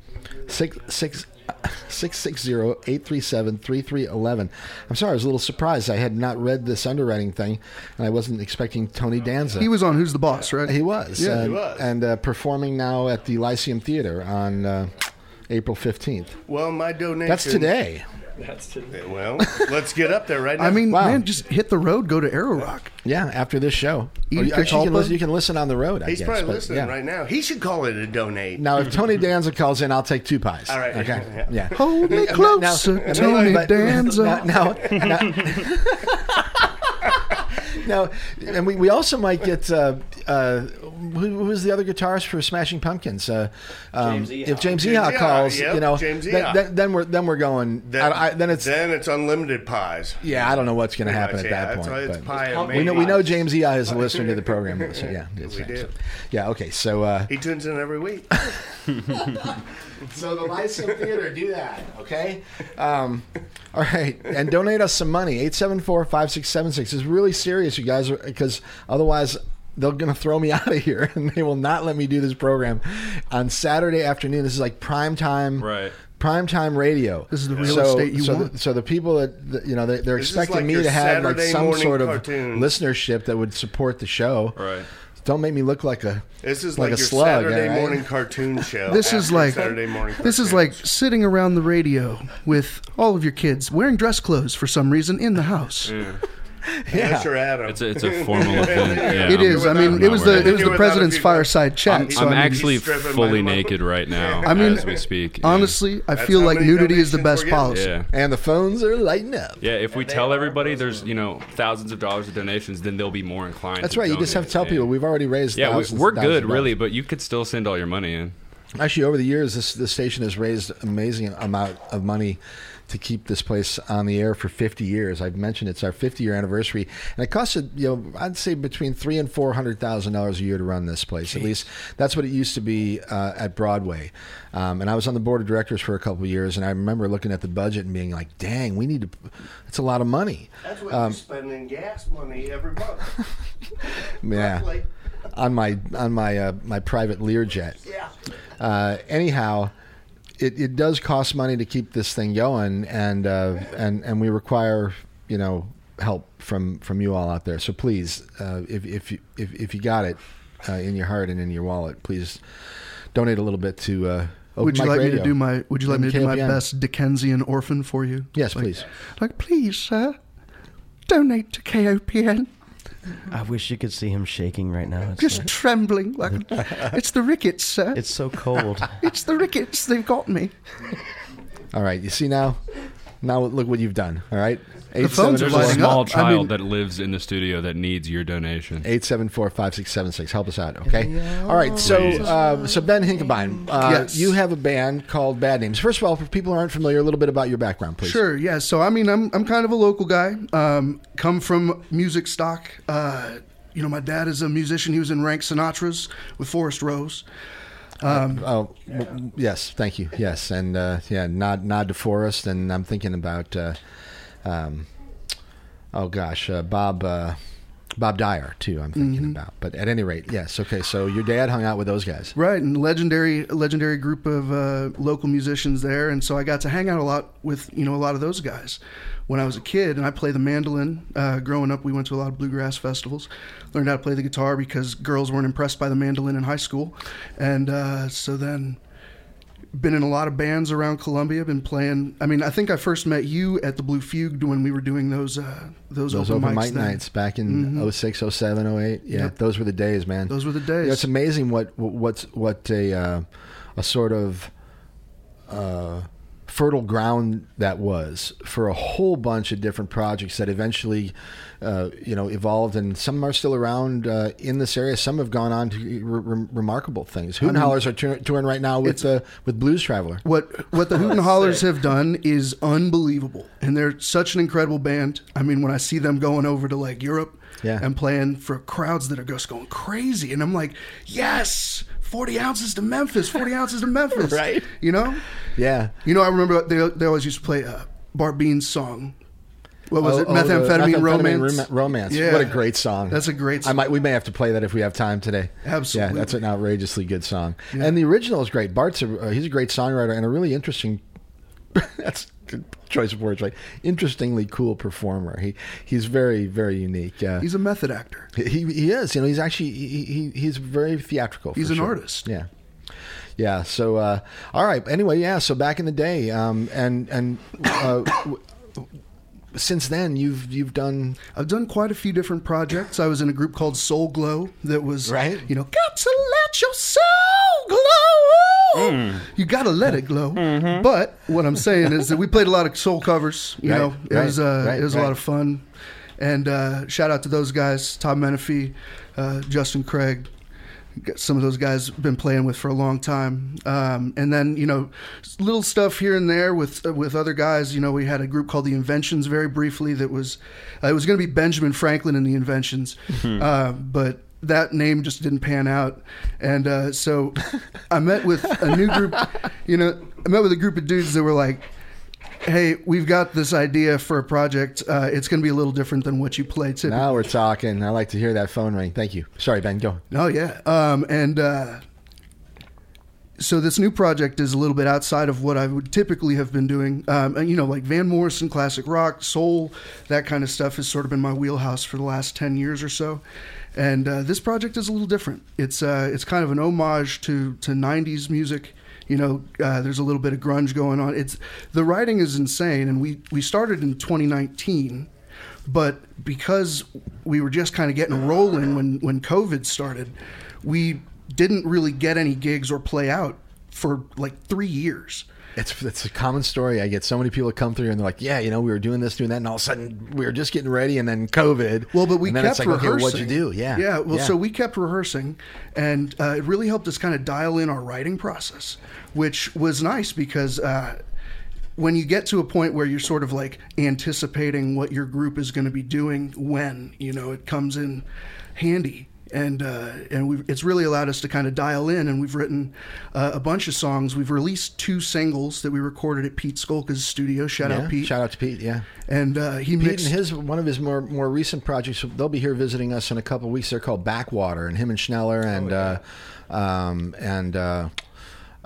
660-837-3311. I'm sorry, I was a little surprised. I had not read this underwriting thing, and I wasn't expecting Tony Danza. He was on Who's the Boss, right? He was. Yeah, and, he was. And uh, performing now at the Lyceum Theater on uh, April 15th. Well, my donation. That's today. Well, let's get up there right now. I mean, Wow. man, just hit the road, go to Arrow Rock. Yeah, after this show. Eat you, you can, listen, you can listen on the road, I he's guess. probably but, listening yeah. right now. He should call it a donate. Now, if Tony Danza calls in, I'll take two pies. All right. Okay. Yeah. Yeah. Hold me Now- closer, now- Tony but- Danza. Now, now, now, and we, we also might get uh, uh, who, who was the other guitarist for Smashing Pumpkins? Uh, um, James Iha. If James James Iha Iha, calls, yep, you know, James then, then, then we're then we're going. Then, I, I, then it's then it's unlimited pies. yeah. I don't know what's going to happen at that it's, point. It's but pie and we know we maybe. know James Iha is a listener to the program. So yeah, We fine. do. So- yeah. Okay. So. Uh, He tunes in every week. So the Lyceum Theater, do that, okay? Um, all right, and donate us some money. 874-5676 is really serious, you guys, because otherwise they're going to throw me out of here, and they will not let me do this program on Saturday afternoon. This is like prime time, Right. Prime time radio. This is the real so, estate you so want. The, so the people that that, you know they, they're This expecting like me to have like some morning sort of listenership that would support the show. Right. Don't make me look like a This is like, like, a your slug. Saturday right? morning cartoon show. This is like Saturday morning. this is like sitting around the radio with all of your kids wearing dress clothes for some reason in the house. Unless you're Adam. It's a, it's a formal event. Yeah, It I'm- is. I mean, it was the it was the president's fireside chat. I'm, so I'm I mean, actually He's stripping fully my naked right now I mean, as we speak. yeah. honestly, I That's feel how like many nudity is the donations best we're getting. policy. yeah. and the phones are lighting up. Yeah, if we tell everybody there's you know thousands of dollars of donations, then they'll be more inclined. That's to right. You just have to tell people we've already raised. Yeah, we, thousands, we're thousands good, of really, but you could still send all your money in. Actually, over the years, this this station has raised amazing amount of money to keep this place on the air for 50 years. I've mentioned it's our 50 year anniversary, and it costs you know I'd say between three and four hundred thousand dollars a year to run this place. At least that's what it used to be uh, at Broadway. Um, and I was on the board of directors for a couple of years, and I remember looking at the budget and being like, "Dang, we need to. It's a lot of money." That's what Um, you spend in gas money every month. Yeah. Roughly. on my on my uh, my private Learjet. Yeah. Uh, anyhow, it, it does cost money to keep this thing going, and uh, and and we require you know help from from you all out there. So please, uh, if if you if, if you got it uh, in your heart and in your wallet, please donate a little bit to. Uh, Open Would you like me to do my Would you like me to do my best Dickensian orphan for you? Yes, Like- please. Like, please, sir, donate to KOPN. I wish you could see him shaking right now. It's, Just like- trembling like it's the rickets, sir. it's so cold. It's the rickets. They've got me. All right, you see now, now look what you've done. All right, The phones are There's a small up. I child mean- that lives in the studio that needs your donation. 874-5676. Help us out, okay? All right, so uh, so Ben Hinkebine, uh, Yes. you have a band called Bad Names. First of all, for people who aren't familiar, a little bit about your background, please. Sure, yeah. So I mean, I'm I'm kind of a local guy. Um, come from music stock. Uh, you know, my dad is a musician. He was in Rank Sinatra's with Forrest Rose. Oh, w- yes, thank you. Yes, and uh, yeah, nod nod to Forrest, and I'm thinking about, uh, um, oh gosh, uh, Bob uh, Bob Dyer too. I'm thinking about, but at any rate, yes. Okay, so your dad hung out with those guys. Right, and legendary legendary group of uh, local musicians there, and so I got to hang out a lot with you know a lot of those guys when I was a kid, and I played the mandolin. Uh, growing up, we went to a lot of bluegrass festivals. Learned how to play the guitar because girls weren't impressed by the mandolin in high school, and uh, so then been in a lot of bands around Columbia. Been playing. I mean, I think I first met you at the Blue Fugue when we were doing those uh, those, Those open, open mic then. nights back in oh six, oh seven, oh eight. Yeah, Yep. those were the days, man. Those were the days. Yeah, it's amazing what what's what a uh, a sort of uh, fertile ground that was for a whole bunch of different projects that eventually, uh, you know, evolved, and some are still around uh, in this area. Some have gone on to re- re- remarkable things. Hooten Hallers are tour- touring right now with uh, with Blues Traveler. What what the Hooten Hallers have done is unbelievable, and they're such an incredible band. I mean, when I see them going over to like Europe Yeah. and playing for crowds that are just going crazy, and I'm like, yes, forty ounces to Memphis, forty ounces to Memphis, Right. You know, Yeah. you know. I remember they they always used to play uh, Bart Bean's song. What was Oh, it? oh, the Methamphetamine, Romance. Roma- Romance. Yeah. What a great song. That's a great I song. might. We may have to play that if we have time today. Absolutely. Yeah, that's an outrageously good song. And the original is great. Bart's a, uh, he's a great songwriter and a really interesting. that's good choice of words, right? Interestingly cool performer. He he's very very unique. Uh, He's a method actor. he he is. You know, he's actually he, he he's very theatrical. He's an sure. artist. Yeah. Yeah. So, uh, all right. Anyway, yeah. So back in the day, um, and and uh, since then, you've you've done I've done quite a few different projects. I was in a group called Soul Glow that was, Right. you know, got to let your soul glow. Mm. You got to let it glow. Mm-hmm. But what I'm saying is that we played a lot of soul covers. You Right, know, it right, was uh, right, it was a lot of fun. And uh, shout out to those guys, Tom Menifee, uh, Justin Craig. Some of those guys been playing with for a long time, um, and then you know, little stuff here and there with uh, with other guys. You know, we had a group called the Inventions very briefly. That was uh, it was going to be Benjamin Franklin and the Inventions, uh, but that name just didn't pan out. And uh, so I met with a new group. You know, I met with a group of dudes that were like, "Hey, we've got this idea for a project. Uh, it's going to be a little different than what you play today. Now we're talking. I like to hear that phone ring. Thank you. Sorry, Ben. Go. Oh yeah, um, and uh, so this new project is a little bit outside of what I would typically have been doing. Um, and you know, like Van Morrison, classic rock, soul, that kind of stuff has sort of been my wheelhouse for the last ten years or so. And uh, this project is a little different. It's uh, it's kind of an homage to to '90s music. You know, uh, there's a little bit of grunge going on. It's the writing is insane, and we we started in 2019 but because we were just kind of getting rolling when when COVID started, we didn't really get any gigs or play out for like three years. It's it's a common story. I get so many people come through and they're like, "Yeah, you know, we were doing this, doing that, and all of a sudden we were just getting ready, and then COVID." Well, but we kept like, rehearsing. okay, what'd you do? Yeah, yeah. Well, so we kept rehearsing, and uh, it really helped us kind of dial in our writing process, which was nice because. Uh, when you get to a point where you're sort of like anticipating what your group is going to be doing when you know it comes in handy and uh, and we've, it's really allowed us to kind of dial in and we've written uh, a bunch of songs we've released two singles that we recorded at Pete Skolka's studio shout yeah. out Pete Shout out to Pete. Yeah. and uh, he Pete mixed and his one of his more more recent projects. They'll be here visiting us in a couple of weeks. They're called Backwater, and him and Schneller and uh, um, and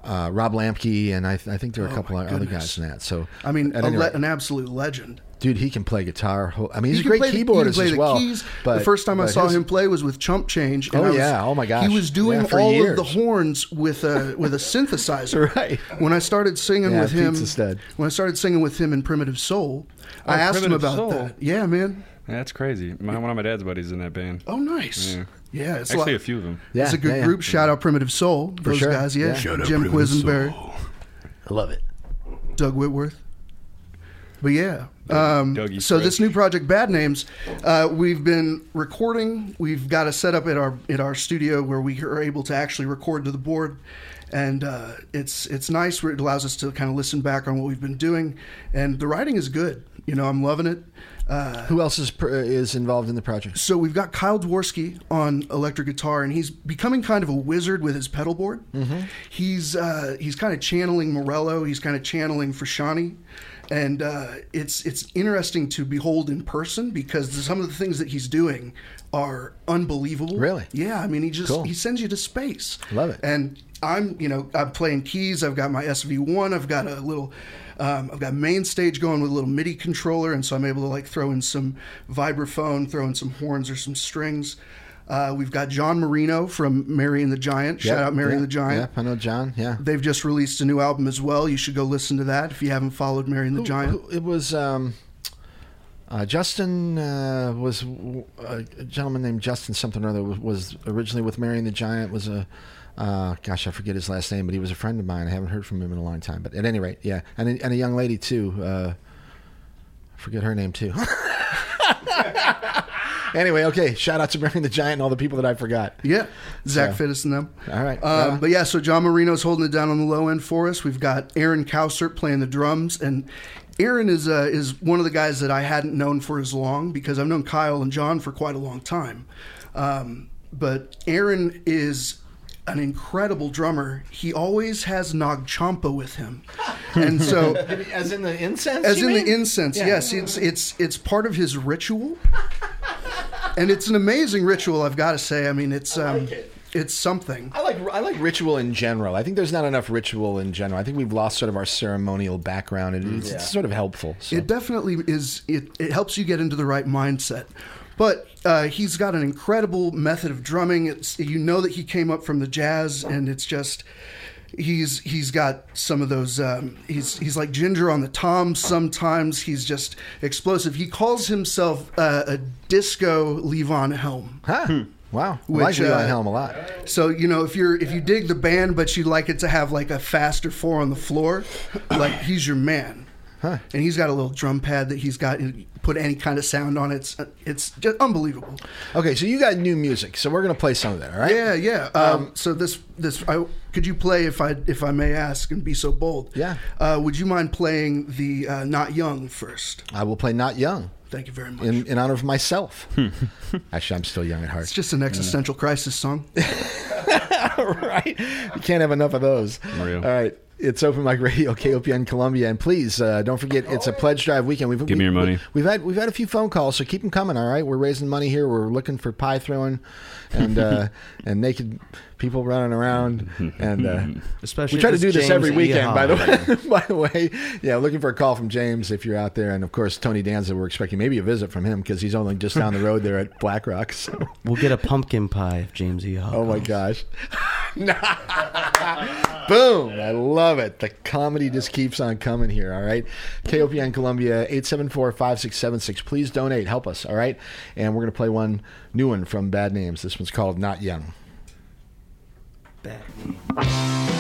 uh, Rob Lampke, and I, th- I think there are a couple Oh my of other goodness. guys in that. So I mean a le- rate, an absolute legend dude, he can play guitar. I mean, he's He a great play the- he can keyboardist play as the well. keys. But the first time I saw his- him play was with Chump Change. Oh, I was- yeah. Oh, my gosh. He was doing Yeah, all years. of the horns with a with a synthesizer. Right. When I started singing Yeah, with him, Pete's a stud. when I started singing with him in Primitive Soul, I Oh, asked him about Soul. that. Yeah, man. That's crazy. My, one of my dad's buddies in that band. Oh, nice. Yeah. Yeah, it's Actually, a, a few of them. Yeah, it's a good yeah, yeah. group. Shout out Primitive Soul. For Those sure. guys, yeah. Yeah. Shout Jim Quisenberry, I love it. Doug Whitworth. But yeah. Um, Dougie so this new project, Bad Names, uh, we've been recording. We've got a setup at our at our studio where we are able to actually record to the board, and uh, it's it's nice. Where it allows us to kind of listen back on what we've been doing, and the writing is good. You know, I'm loving it. Who else is pr- is involved in the project? So we've got Kyle Dworsky on electric guitar, and he's becoming kind of a wizard with his pedal board. He's uh, he's kind of channeling Morello. He's kind of channeling Frusciante, and uh, it's it's interesting to behold in person because some of the things that he's doing are unbelievable. Really? Yeah. I mean, he just Cool. he sends you to space. Love it. And I'm you know I'm playing keys. I've got my SV1. I've got a little. Um, I've got MainStage going with a little MIDI controller, and so I'm able to like throw in some vibraphone, throw in some horns or some strings. Uh, we've got John Marino from Mary and the Giant. Shout Yeah, out Mary yeah, and the Giant. Yep, I know John. Yeah. They've just released a new album as well. You should go listen to that if you haven't followed Mary and the Giant. It was um, uh, Justin uh, was a gentleman named Justin something or other was, was originally with Mary and the Giant. Was a uh, gosh, I forget his last name, but he was a friend of mine. I haven't heard from him in a long time. But at any rate, yeah, and a, and a young lady too. Uh, I forget her name too. anyway, okay. Shout out to Mary the Giant and all the people that I forgot. Yeah, Zach So- Fittis and them. All right. Um, Yeah. But yeah, so John Marino's holding it down on the low end for us. We've got Aaron Cowsert playing the drums, and Aaron is uh, is one of the guys that I hadn't known for as long because I've known Kyle and John for quite a long time. Um, but Aaron is an incredible drummer. He always has Nag Champa with him, and so As in the incense. as in mean? the incense Yeah. yes it's it's it's part of his ritual and it's an amazing ritual i've got to say i mean it's um like it. it's something I like I like ritual in general. I think there's not enough ritual in general. I think we've lost sort of our ceremonial background, and it's, it's sort of helpful. So. it definitely is it, it helps you get into the right mindset but uh, he's got an incredible method of drumming it's you know that he came up from the jazz and it's just he's he's got some of those um, he's he's like ginger on the toms sometimes he's just explosive he calls himself uh, a disco levon helm Huh. Wow. I Which, like Leon uh, Helm a lot. So you know, if you're if you dig the band, but you'd like it to have like a faster four on the floor, like he's your man. Huh. And he's got a little drum pad that he's got put any kind of sound on it. It's it's just unbelievable. Okay, so you got new music, so we're gonna play some of that. All right. Yeah, yeah. Um, so this this I, could you play if I if I may ask and be so bold? Yeah. Uh, would you mind playing the uh, Not Young first? I will play Not Young Thank you very much. in, in honor of myself. Actually, I'm still young at heart. it's just an existential crisis song. right? You can't have enough of those. Real. All right. It's Open Mic Radio, KOPN Columbia, and please uh, don't forget it's a pledge drive weekend. We've, Give me your money. We, have had we've had a few phone calls, so keep them coming. All right, we're raising money here. We're looking for pie throwing, and uh, and naked people running around, and uh, Especially we try to do it's this every James E. weekend. By the way, by the way, yeah, looking for a call from James if you're out there, and of course Tony Danza. We're expecting maybe a visit from him because he's only just down the road there at Black Rock. So. We'll get a pumpkin pie if James E. Hahn Oh my gosh. Boom. I love it. The comedy just keeps on coming here, all right? KOPN Columbia, 874-5676. Please donate. Help us, all right? And we're going to play one new one from Bad Names. This one's called Not Young. Is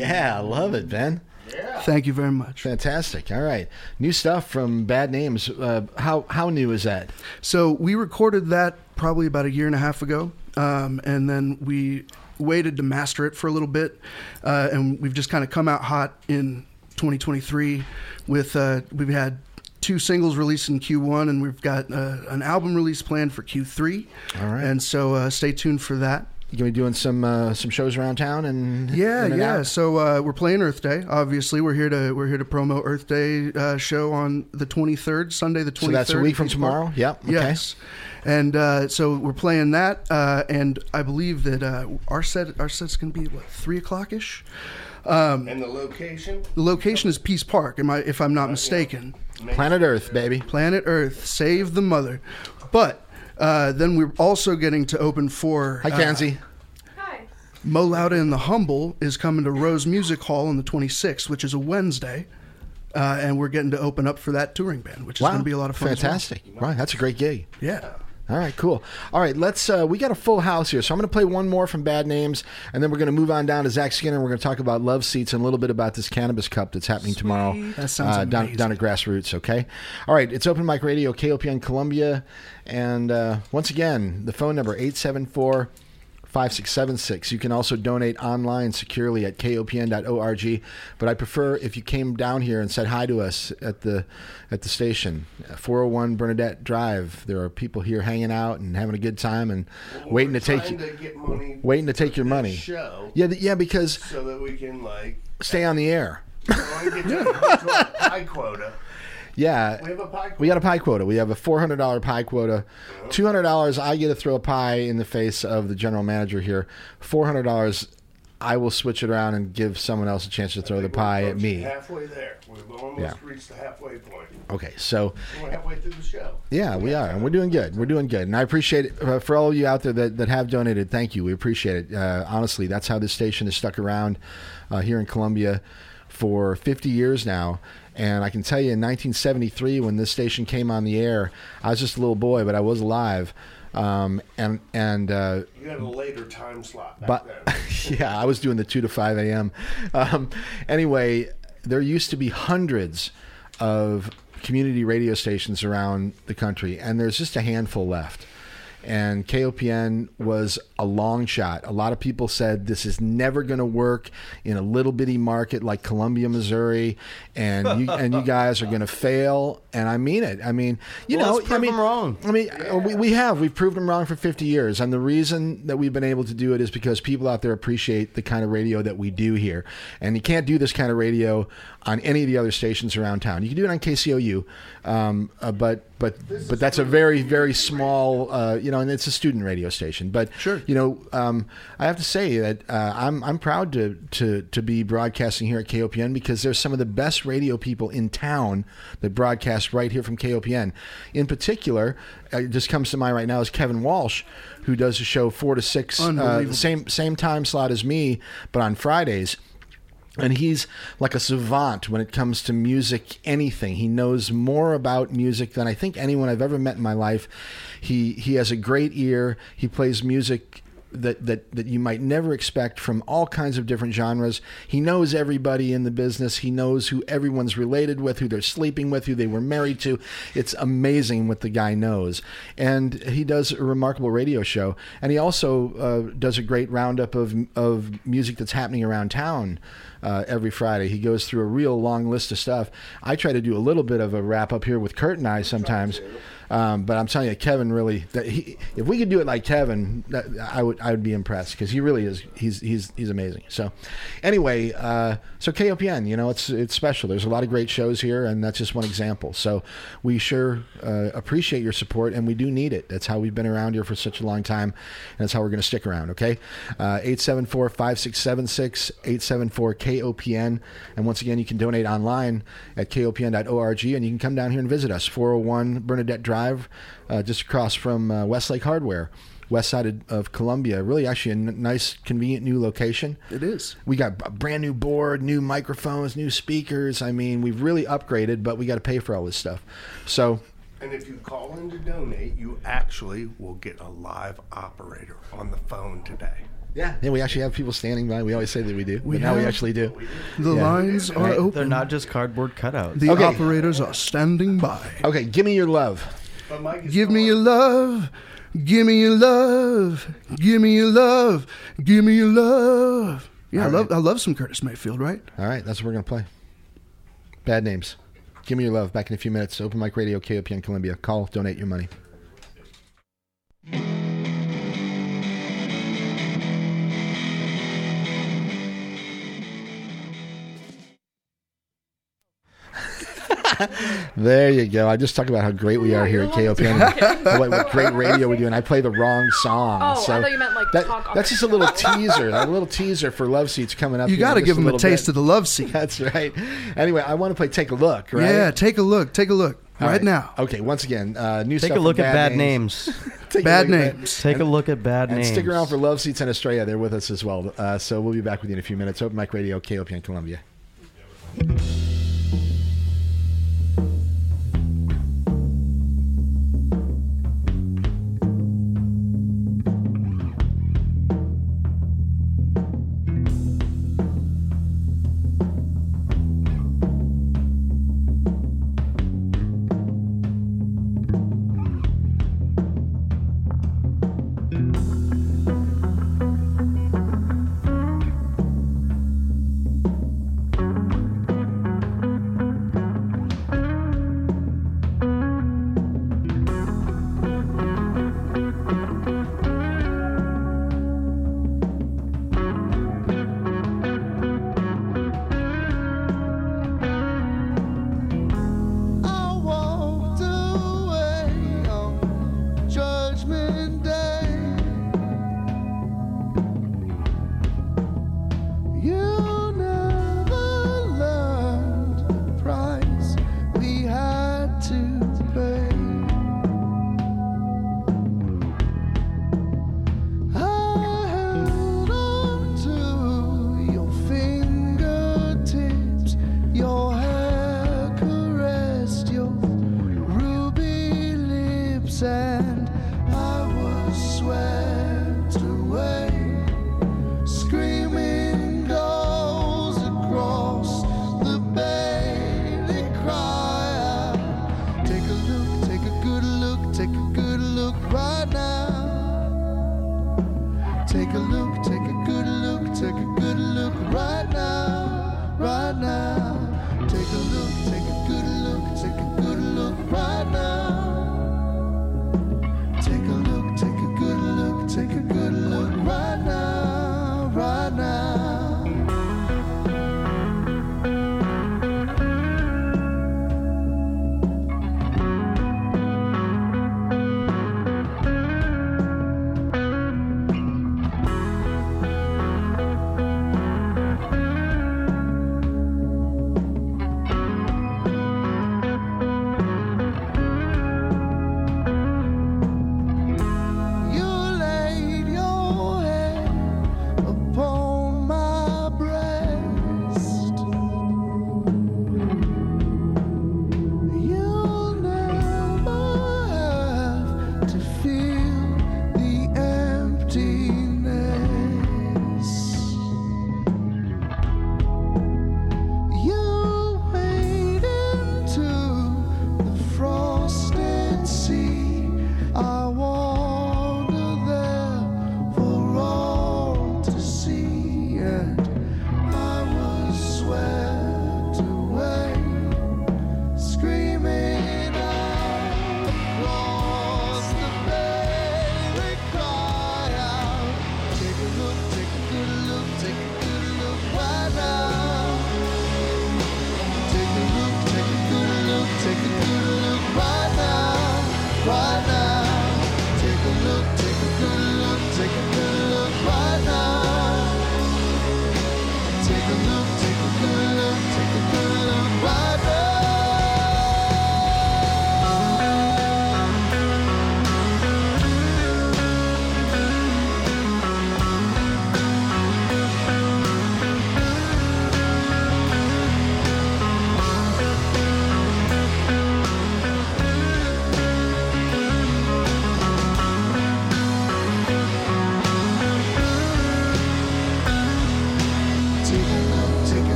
yeah, I love it, Ben. Thank you very much. Fantastic. All right, new stuff from Bad Names. Uh, how how new is that? So we recorded that probably about a year and a half ago, um, and then we waited to master it for a little bit, uh, and we've just kind of come out hot in 2023 with uh, we've had two singles released in Q1, and we've got uh, an album release planned for Q3. All right. and so uh, stay tuned for that. You gonna be doing some uh, some shows around town and Yeah, and yeah. out? So uh, we're playing Earth Day. Obviously, we're here to we're here to promote Earth Day uh, show on the 23rd, Sunday the 23rd. So that's a week from tomorrow. Yep. Okay. Yes. And uh, so we're playing that, uh, and I believe that uh, our set our set's going to be what three o'clock ish. And the location? The location is Peace Park, am I, if I'm not mistaken. Planet Earth, baby. Planet Earth, save the mother. But uh, then we're also getting to open for Hi, uh, Hi. Mo Lowda and the Humble is coming to Rose Music Hall on the 26th, which is a Wednesday. Uh, and we're getting to open up for that touring band, which is wow, going to be a lot of fun. as well. Fantastic. Right, that's a great gig. Yeah. All right, cool. All right, let's. Uh, we got a full house here, so I'm going to play one more from Bad Names, and then we're going to move on down to Zach Skinner. We're going to talk about Love Seats and a little bit about this Cannabis Cup that's happening tomorrow. That sounds uh, down, down at Grassroots. Okay. All right, it's Open Mic Radio, KOPN Columbia, and uh, once again, the phone number 874- 5676. You can also donate online securely at kopn.org. But I prefer if you came down here and said hi to us at the at the station, 401 Bernadette Drive. There are people here hanging out and having a good time and waiting to take to waiting to take your money. Show Yeah, yeah, because so that we can like stay on the air. I get to, get to our pie quota. Yeah. We have a pie quota. We got a pie quota. We have a four hundred dollar pie quota. Two hundred dollars, I get to throw a pie in the face of the general manager here. Four hundred dollars, I will switch it around and give someone else a chance to throw the pie at me. Halfway there. We've almost Yeah. reached the halfway point. Okay, so We're halfway through the show. yeah, we are, and we're doing good. We're doing good, and I appreciate it uh, for all of you out there that, that have donated. Thank you. We appreciate it. Uh, honestly, that's how this station has stuck around uh, here in Columbia for 50 years now. And I can tell you, in 1973, when this station came on the air, I was just a little boy, but I was alive. Um, and and uh, You had a later time slot back but then. yeah, I was doing the two to five a.m. Um, anyway, there used to be hundreds of community radio stations around the country, and there's just a handful left. And KOPN was a long shot. A lot of people said this is never going to work in a little bitty market like Columbia, Missouri, and you, and you guys are going to fail. And I mean it. I mean, you Well, know, I mean, them wrong. I mean, uh, we, we have. We've proved them wrong for 50 years. And the reason that we've been able to do it is because people out there appreciate the kind of radio that we do here. And you can't do this kind of radio on any of the other stations around town. You can do it on KCOU, um, uh, but but but that's a very very small, uh, you know, and it's a student radio station. But Sure. you know, um, I have to say that uh, I'm I'm proud to to to be broadcasting here at KOPN because there's some of the best radio people in town that broadcast right here from KOPN. In particular, uh, it just comes to mind right now is Kevin Walsh, who does a show four to six, uh, same same time slot as me, but on Fridays. And he's like a savant when it comes to music, anything. He knows more about music than I think anyone I've ever met in my life. He he has a great ear. He plays music that, that, that you might never expect from all kinds of different genres. He knows everybody in the business. He knows who everyone's related with, who they're sleeping with, who they were married to. It's amazing what the guy knows. And he does a remarkable radio show. And he also uh, does a great roundup of, of music that's happening around town uh, every Friday. He goes through a real long list of stuff. I try to do a little bit of a wrap up here with Kurt and I sometimes. Um, but I'm telling you, Kevin really. He, if we could do it like Kevin, that, I would I would be impressed because he really is. He's he's he's amazing. So, anyway, uh, so KOPN, you know, it's it's special. There's a lot of great shows here, and that's just one example. So, we sure uh, appreciate your support, and we do need it. That's how we've been around here for such a long time, and that's how we're going to stick around. Okay, Uh, eight seven four five six seven six eight seven four KOPN, and once again, you can donate online at kopn.org, and you can come down here and visit us. 401 Bernadette Drive, uh, just across from uh, Westlake Hardware. West side of, of Columbia, really actually a n- nice, convenient new location. It is. We got a brand new board, new microphones, new speakers. I mean, we've really upgraded, but we got to pay for all this stuff. So, And if you call in to donate, you actually will get a live operator on the phone today. yeah, yeah, we actually have people standing by. We always say that we do, We but now we actually do. The Yeah. lines are Right. open. They're not just cardboard cutouts. The Okay. operators are standing by. Okay, give me your love. Give me your love. Give me your love. Give me your love. Give me your love. Yeah, I love right. I love some Curtis Mayfield, right? All right, that's what we're gonna play. Bad names. Give me your love. Back in a few minutes. Open mic radio, KOPN Columbia. Call, donate your money. There you go. I just talk about how great we are here at KOPN. what, what great radio we do, and I play the wrong song. Oh, I thought you meant, like, that, talk That's just a little teaser, a little teaser for Love Seats coming up. You got to give them a little taste bit. of the love seat. That's right. Anyway, I want to play Take a Look, right? Yeah, take a look. Take a look right now. Okay, once again, uh, new Take stuff a look at bad names. Take a Bad look at names. Take a look at bad And names. stick around for Love Seats in Estrella. They're with us as well. Uh, so we'll be back with you in a few minutes. Open Mic Radio, KOPN Columbia.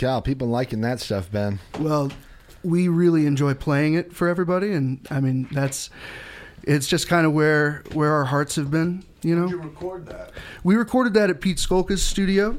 Cow. People liking that stuff, Ben. Well, we really enjoy playing it for everybody, and I mean that's it's just kind of where where our hearts have been. You know, You record that. we recorded that at Pete Skolka's studio,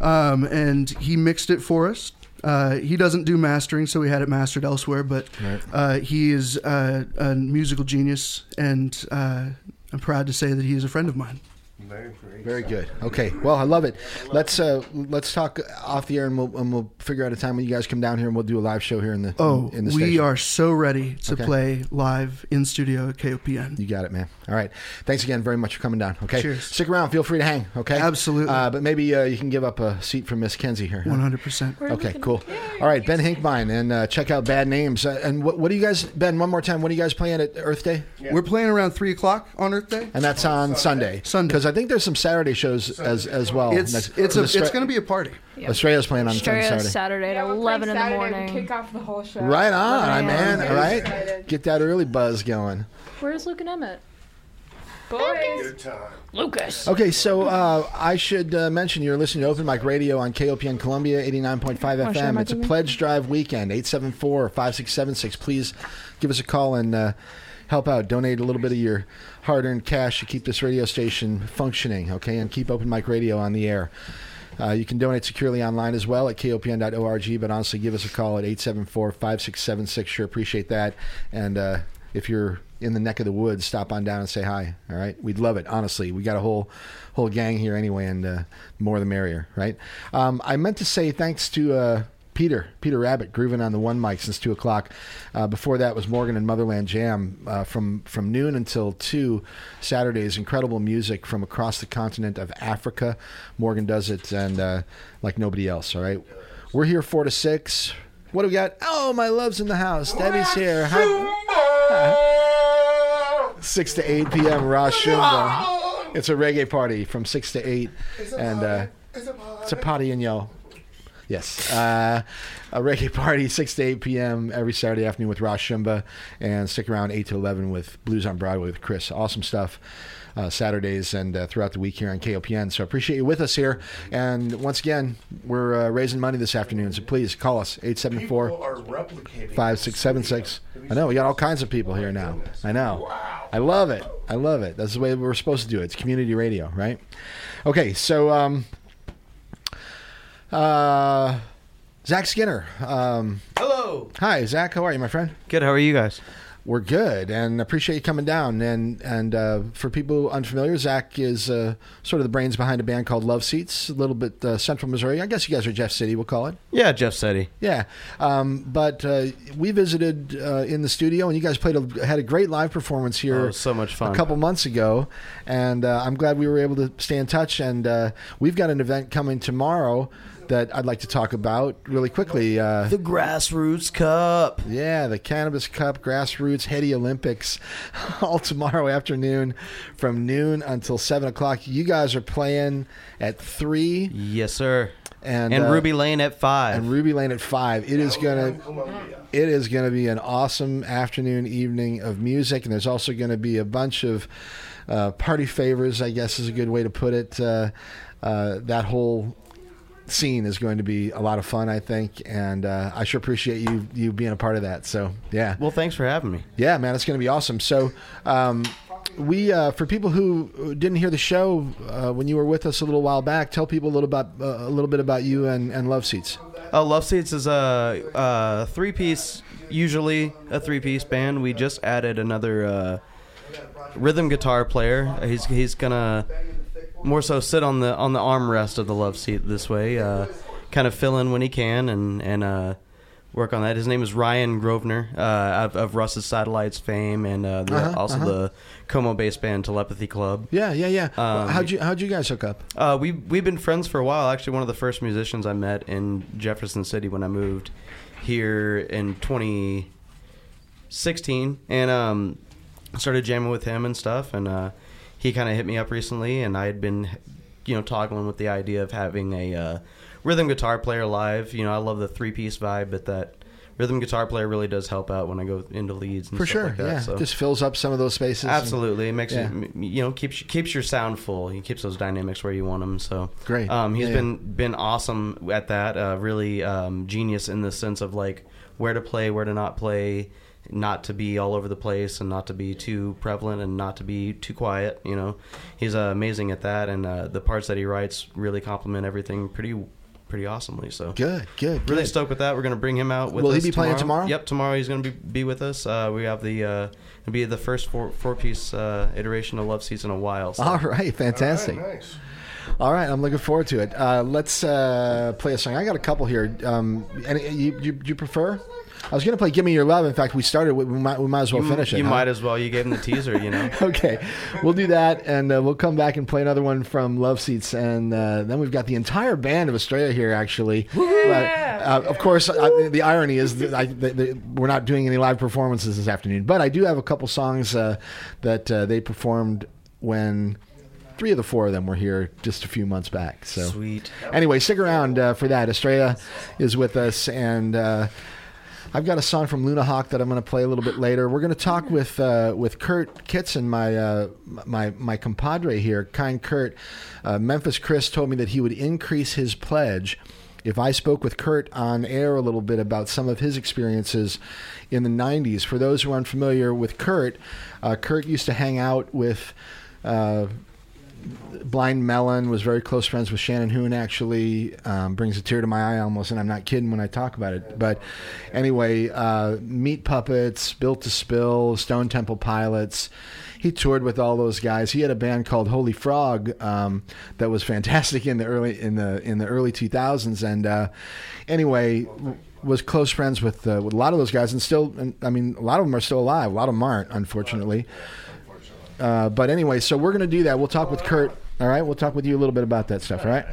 um, and he mixed it for us. Uh, he doesn't do mastering, so we had it mastered elsewhere. But uh, he is uh, a musical genius, and uh, I'm proud to say that he is a friend of mine. Very, very, Very good. Okay. Well, I love it. Let's uh let's talk off the air and we'll and we'll figure out a time when you guys come down here and we'll do a live show here in the Oh, in the we station. are so ready to Okay. play live in studio at KOPN. You got it, man. All right. Thanks again very much for coming down. Okay. Cheers. Stick around. Feel free to hang. Okay. Absolutely. Uh, but maybe uh, you can give up a seat for Miss Kenzie here. 100%. Okay, cool. All right, Ben Hinkmine, and uh, check out Bad Names. Uh, and what, what do you guys, Ben? One more time. What are you guys playing at Earth Day? We're playing around 3 o'clock on Earth Day. And that's on Sunday. Sunday. Because I think there's some Saturday shows as as well. It's Next- it's a, Austra- it's going to be a party. Estrella's playing on Estrella Saturday. Saturday Yeah, at we're playing 11 in the Saturday to morning. Kick off the whole show. Right on, 11 man. a.m. All right, Excited. get that early buzz going. Where's Luke and Emmett? Boys. Good time. Lucas. Okay, so uh, I should uh, mention you're listening to Open Mic Radio on KOPN Columbia 89.5 FM. It's a pledge drive weekend, 874 5676. Please give us a call and uh, help out. Donate a little bit of your hard earned cash to keep this radio station functioning, okay, and keep Open Mic Radio on the air. Uh, you can donate securely online as well at kopn.org, but honestly, give us a call at 874 5676. Sure appreciate that. And uh, if you're in the neck of the woods, stop on down and say hi. All right, we'd love it. Honestly, we got a whole whole gang here anyway, and uh, more the merrier. Right. Um, I meant to say thanks to uh, Peter Peter Rabbit grooving on the one mic since two o'clock. Uh, before that was Morgan and Motherland Jam uh, from from noon until two Saturdays. Incredible music from across the continent of Africa. Morgan does it and uh, like nobody else. All right, we're here four to six. What do we got? Oh, my love's in the house. Debbie's here. Hi. 6 to 8 p.m. Rosh Shumba. It's a reggae party from 6 to 8. And uh, it's a party in yo. Yes. Uh, a reggae party, 6 to 8 p.m. every Saturday afternoon with Rosh Shumba. And stick around 8 to 11 with Blues on Broadway with Chris. Awesome stuff. Uh, Saturdays and uh, throughout the week here on KOPN. So appreciate you with us here. And once again, we're uh, raising money this afternoon. So please call us 874 People five six seven six. I know we got all kinds of people here now. I know. I love it. I love it. That's the way we're supposed to do it. It's community radio, right? Okay, so um, uh, Zach Skinner. Um, Hello. hi, Zach. How are you, my friend? Good. How are you guys? We're good, and appreciate you coming down. And and uh, for people unfamiliar, Zach is uh, sort of the brains behind a band called Love Seats, a little bit uh, Central Missouri. I guess you guys are Jeff City. We'll call it. Yeah, Jeff City. Yeah, um, but uh, we visited uh, in the studio, and you guys played a, had a great live performance here. Oh, so much fun. A couple months ago, and uh, I'm glad we were able to stay in touch. And uh, we've got an event coming tomorrow that I'd like to talk about really quickly. Uh, The Grassroots Cup. yeah, the Cannabis Cup Grassroots Heady Olympics, all tomorrow afternoon from noon until seven o'clock. You guys are playing at three Yes, sir. and And uh, Ruby Lane at five. and Ruby Lane at five. It is gonna it is gonna be an awesome afternoon evening of music, and there's also gonna be a bunch of uh, party favors. I guess is a good way to put it. Uh, uh, that whole scene is going to be a lot of fun, I think, and uh, I sure appreciate you you being a part of that. So yeah, well, thanks for having me. yeah, man, it's going to be awesome. So, um, we uh, for people who didn't hear the show uh, when you were with us a little while back, tell people a little about uh, a little bit about you and, and Love Seats. Oh, Love Seats is a, a three piece, usually a three piece band. We just added another uh, rhythm guitar player. He's he's gonna more so sit on the on the armrest of the Love Seat this way, uh, kind of fill in when he can and and uh, work on that. His name is Ryan Grosvenor uh, of, of Russ's Satellites fame and uh, the, Uh-huh, also uh-huh. the Como based band Telepathy Club. Yeah, yeah, yeah. Um, how'd you how'd you guys hook up? Uh, we we've been friends for a while. Actually, one of the first musicians I met in Jefferson City when I moved here in 2016, and um, started jamming with him and stuff. And uh, he kind of hit me up recently, and I had been, you know, toggling with the idea of having a uh, rhythm guitar player live. You know, I love the three piece vibe, but that rhythm guitar player really does help out when I go into leads and For stuff sure, like that. yeah. So. Just fills up some of those spaces. and- Absolutely, it makes Yeah. you you know keeps keeps your sound full. He keeps those dynamics where you want them. So Great. Um, he's Yeah, been been awesome at that. Uh, really um, genius in the sense of like where to play, where to not play, not to be all over the place, and not to be too prevalent, and not to be too quiet. You know, he's uh, amazing at that, and uh, the parts that he writes really complement everything pretty pretty awesomely. So Good, good. Really good. stoked with that. We're gonna bring him out. With Will he us be playing tomorrow? Yep, tomorrow he's gonna be be with us. Uh, we have the uh, it'll be the first four four piece uh, iteration of Love Seats in a while. So. All right, fantastic. Nice. All right, I'm looking forward to it. Uh, let's uh, play a song. I got a couple here. Um, and you, you, you prefer? I was going to play "Give Me Your Love." In fact, we started. We might, we might as well you, finish it. You huh? might as well. You gave him the teaser. You know. okay, we'll do that, and uh, we'll come back and play another one from Love Seats, and uh, then we've got the entire band of Estrella here. Actually, but, uh, of course, uh, the irony is that I, that that we're not doing any live performances this afternoon, but I do have a couple songs uh, that uh, they performed when. Three of the four of them were here just a few months back. So Sweet. Anyway, stick around uh, for that. Estrella is with us, and uh, I've got a song from Luna Hawk that I'm going to play a little bit later. We're going to talk with uh, with Kurt Kitson, my uh, my my compadre here, kind Kurt. Uh, Memphis Chris told me that he would increase his pledge if I spoke with Kurt on air a little bit about some of his experiences in the 90s. For those who are unfamiliar with Kurt, uh, Kurt used to hang out with. Uh, Blind Melon was very close friends with Shannon Hoon. Actually, um, brings a tear to my eye almost, and I'm not kidding when I talk about it. But anyway, uh, Meat Puppets, Built to Spill, Stone Temple Pilots. He toured with all those guys. He had a band called Holy Frog um, that was fantastic in the early in the in the early 2000s. And uh, anyway, was close friends with uh, with a lot of those guys, and still, I mean, a lot of them are still alive. A lot of them aren't, unfortunately. Uh, but anyway, so we're going to do that. We'll talk with Kurt. All right, we'll talk with you a little bit about that stuff. All right,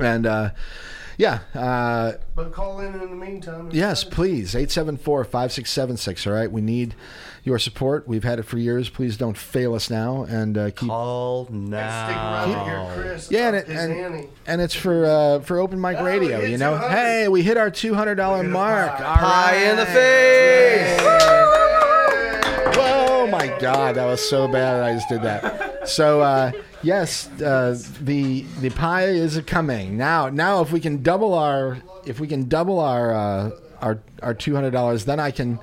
and uh, yeah, uh, But call in in the meantime. yes, please, 874-5676, All right, we need your support. We've had it for years. Please don't fail us now, and uh, keep. Call Stick around to hear now. Chris. Yeah, and, it, and, and it's for uh, for open mic Oh, radio. You know, 200. hey, we hit our two hundred dollar Look mark. pie. All Pie in the face. Whoa, my God, that was so bad I just did that. So uh, yes, uh, the the pie is coming now. Now, if we can double our if we can double our uh, our our two hundred dollars, then I can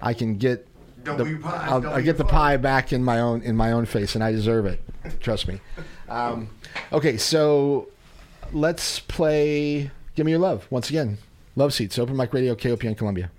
I can get. The, pie, I'll, I'll get the pie back in my own in my own face, and I deserve it. Trust me. Um, okay, so let's play "Give Me Your Love" once again. Love seats, open mic radio, KOPN Columbia.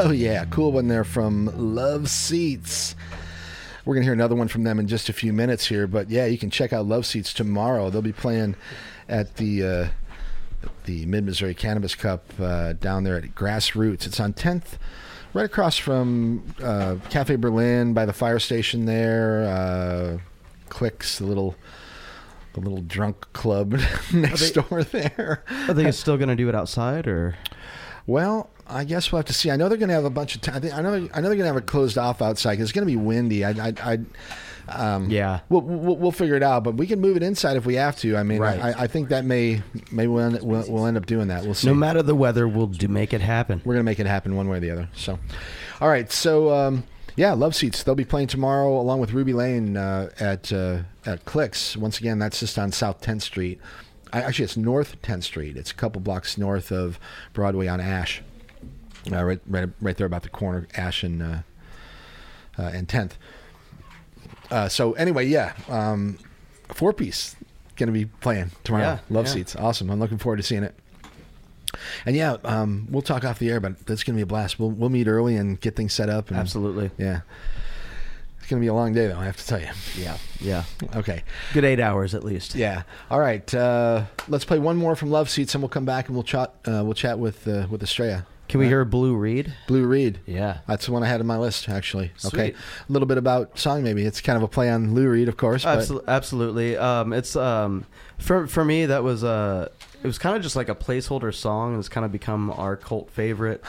Oh yeah, cool one there from Love Seats. We're gonna hear another one from them in just a few minutes here, but yeah, you can check out Love Seats tomorrow. They'll be playing at the uh, the Mid Missouri Cannabis Cup uh, down there at Grassroots. It's on 10th, right across from uh, Cafe Berlin by the fire station there. Uh, Clicks, the little the little drunk club next door there. Are they still going to do it outside or? Well, I guess we'll have to see. I know they're going to have a bunch of time. I know. I know they're going to have it closed off outside. Cause it's going to be windy. I. I, I um, Yeah. We'll, we'll we'll figure it out, but we can move it inside if we have to. I mean, Right. I, I think that may maybe we'll end, we'll, we'll end up doing that. We'll see. No matter the weather, we'll do make it happen. We're gonna make it happen one way or the other. So, all right. So, um, yeah, Love Seats. They'll be playing tomorrow along with Ruby Lane uh, at uh, at Clicks. Once again, that's just on South 10th Street. I, actually, it's North 10th Street. It's a couple blocks north of Broadway on Ash. Uh, right, right, right there about the corner, Ash and uh, uh, and 10th. Uh, so anyway, yeah, um, four piece going to be playing tomorrow. Yeah, Love yeah. Seats, awesome. I'm looking forward to seeing it. And yeah, um, we'll talk off the air, but that's going to be a blast. We'll we'll meet early and get things set up. And, Absolutely. Yeah. It's going to be a long day, though. I have to tell you. Yeah. Yeah. Okay. Good eight hours at least. Yeah. All right. Uh, let's play one more from Love Seats, and we'll come back and we'll chat. Uh, we'll chat with uh, with Estrella. Can we hear Blue Reed? Blue Reed. Yeah. That's the one I had on my list, actually. Okay. A little bit about song, maybe. It's kind of a play on Lou Reed, of course. But Absol- absolutely. Um, it's um, for for me that was uh, it was kind of just like a placeholder song. And it's kind of become our cult favorite.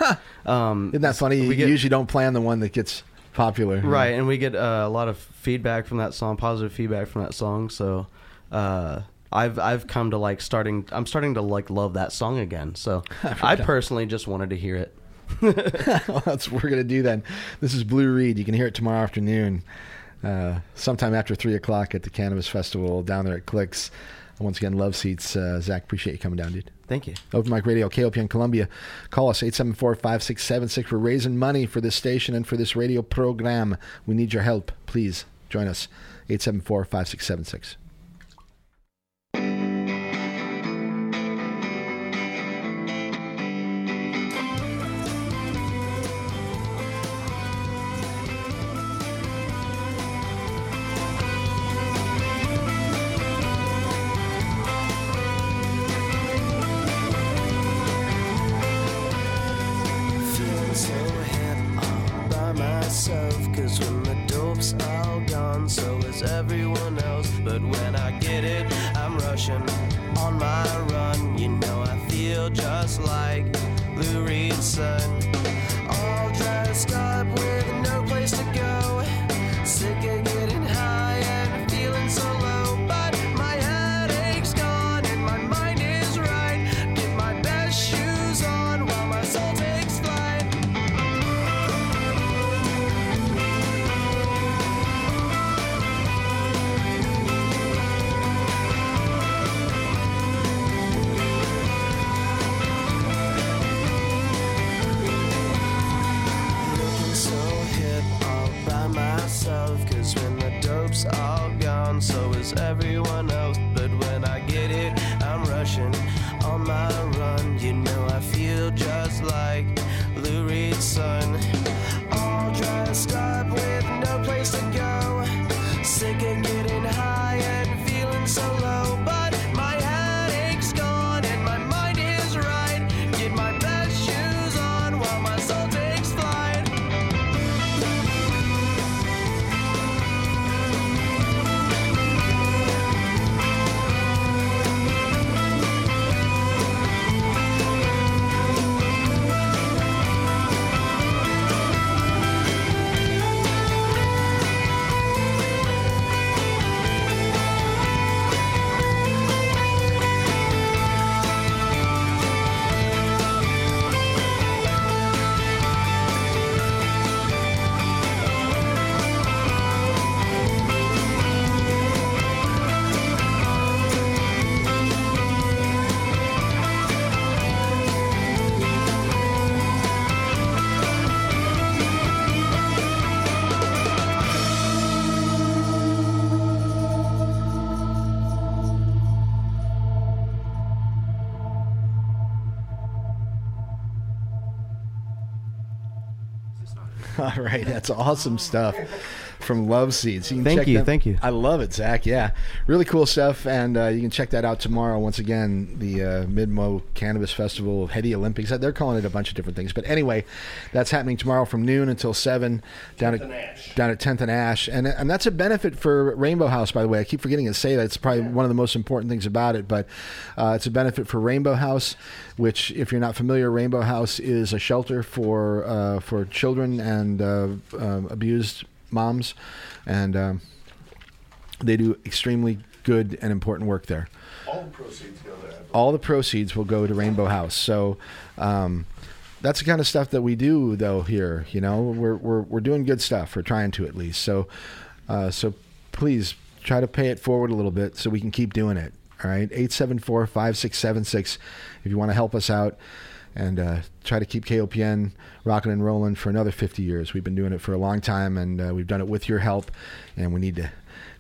Um, isn't that funny? we You get- usually don't play on the one that gets popular. right, and we get uh, a lot of feedback from that song, positive feedback from that song. So uh, I've I've come to like starting. I'm starting to like love that song again. So I, personally just wanted to hear it. well, that's what we're gonna do then. This is Blue Reed. You can hear it tomorrow afternoon, uh, sometime after three o'clock at the Cannabis Festival down there at Clicks. Once again, love seats. Uh, Zach, appreciate you coming down, dude. Thank you. Open Mic Radio, KOPN Columbia. Call us 874 5676. We're raising money for this station and for this radio program. We need your help. Please join us 874 5676. Myself. Cause when the dope's all gone, so is everyone else. But when I get it, I'm rushing on my run. You know, I feel just like Lou Reed's son. Everyone All right, that's awesome stuff from Love Seats. You can Thank check you, them- thank you. I love it, Zach. Yeah, really cool stuff, and uh, you can check that out tomorrow. Once again, the uh, Midmo Cannabis Festival, of Heady Olympics. They're calling it a bunch of different things, but anyway, that's happening tomorrow from noon until seven down at Ash. down at 10th and Ash, and and that's a benefit for Rainbow House. By the way, I keep forgetting to say that it's probably one of the most important things about it, but uh, it's a benefit for Rainbow House, which, if you're not familiar, Rainbow House is a shelter for uh, for children and uh, uh, abused moms, and um, they do extremely good and important work there All the proceeds go there. all the proceeds will go to Rainbow House. So um, that's the kind of stuff that we do, though. Here, you know, we're we're we're doing good stuff. We're trying to at least. So, uh, so please try to pay it forward a little bit so we can keep doing it. All right, eight seven four five six seven six. If you want to help us out. And uh, try to keep KOPN rocking and rolling for another 50 years. We've been doing it for a long time, and uh, we've done it with your help, and we need to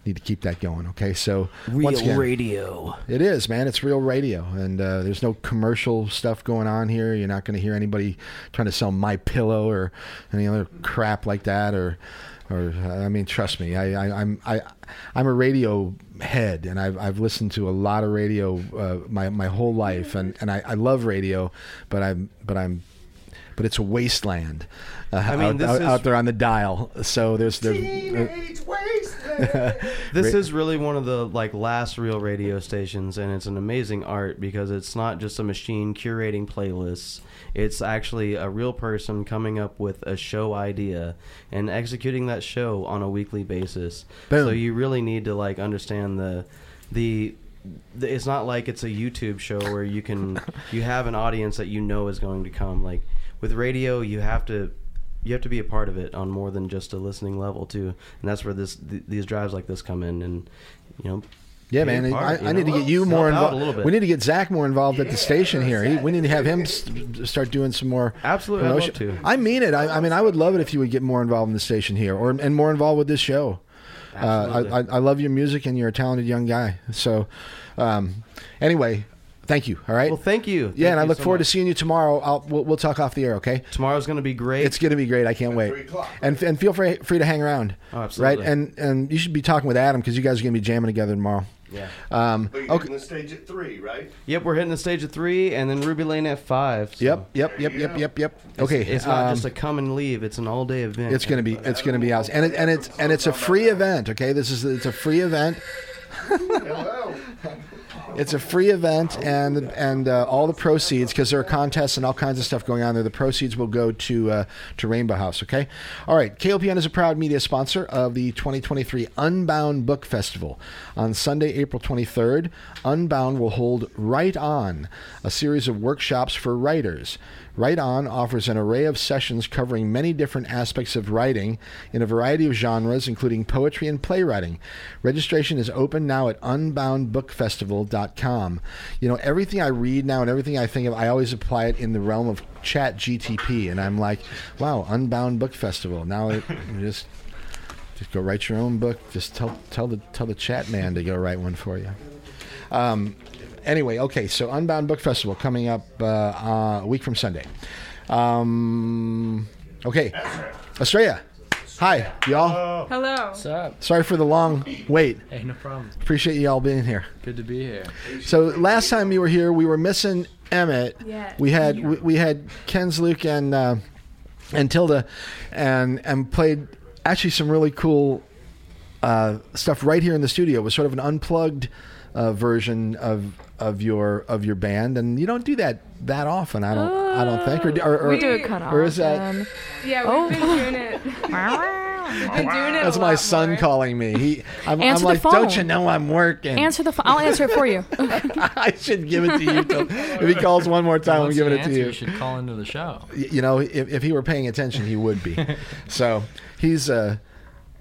need to keep that going. Okay, so once again, radio. it is, man. It's real radio, and uh, there's no commercial stuff going on here. You're not going to hear anybody trying to sell my pillow or any other crap like that. Or, or I mean, trust me, I, I, I'm I, I'm a radio head, and I've I've listened to a lot of radio uh, my my whole life, and, and I, I love radio, but I'm but I'm but it's a wasteland uh, mean, out, this out, is- out there on the dial. So there's there's. uh, Teenage wasteland. This is really one of the like last real radio stations, and it's an amazing art because it's not just a machine curating playlists. It's actually a real person coming up with a show idea and executing that show on a weekly basis. Boom. So you really need to like understand the the. It's not like it's a YouTube show where you can you have an audience that you know is going to come. Like with radio, you have to you have to be a part of it on more than just a listening level too, and that's where this th- these drives like this come in, and you know. Yeah, man. part, I, you I need to get you Help more involved. a little bit. We need to get Zach more involved at the station here. He, we need to have him s- start doing some more. Absolutely, I'd love promotion. to. I mean it. I, I mean, I would love it if you would get more involved in the station here, or and more involved with this show. Uh, I, I, I love your music, and you're a talented young guy. So, um, anyway, thank you. All right. Well, thank you. yeah, Thank and I look so forward to seeing you tomorrow. I'll, we'll, we'll talk off the air, okay? Tomorrow's going to be great. It's going to be great. I can't wait. three o'clock, And and feel free free to hang around. Oh, absolutely. Right. And and you should be talking with Adam because you guys are going to be jamming together tomorrow. Yeah. Um, But you're okay. hitting the stage at three, right? Yep, we're hitting the stage at three, and then Ruby Lane at five. so Yep, yep, yep, yep, yep, yep. Okay, It's not um, just a come and leave; it's an all-day event. It's gonna be, it's gonna be out, and it, and it's and it's a free event. Okay, this is it's a free event. Hello. It's a free event, and and uh, all the proceeds, because there are contests and all kinds of stuff going on there. The proceeds will go to uh, to Rainbow House. Okay, all right. KOPN is a proud media sponsor of the 2023 Unbound Book Festival. On Sunday, April 23rd, Unbound will hold Write On, a series of workshops for writers. Write On offers an array of sessions covering many different aspects of writing in a variety of genres, including poetry and playwriting. Registration is open now at unboundbookfestival.com. You know, everything I read now and everything I think of, I always apply it in the realm of chat GTP. And I'm like, wow, Unbound Book Festival. Now it just just go write your own book. Just tell tell the tell the chat man to go write one for you. Um, anyway, okay, so Unbound Book Festival coming up uh, uh, a week from Sunday. Um, okay, Estrella. Hi, y'all. Hello. What's up? Sorry for the long wait. Hey, no problem. Appreciate you all being here. Good to be here. So last time you were here, we were missing Emmett. Yeah. We had we, we had Ken's Luke and uh, and Tilda, and and played actually some really cool uh, stuff right here in the studio. It was sort of an unplugged uh, version of of your of your band, and you don't do that that often. I don't I don't think. Or, or, or we do it kind of or is that- Yeah, we've Oh. been doing it. we've been doing it. That's my son more. calling me. He I'm, I'm Answer the like, don't you know I'm working? Answer the phone. I'll answer it for you. I should give it to you. Till, if he calls one more time, I'm Once giving you it to you. You should call into the show. You know, if, if he were paying attention, he would be. so he's uh,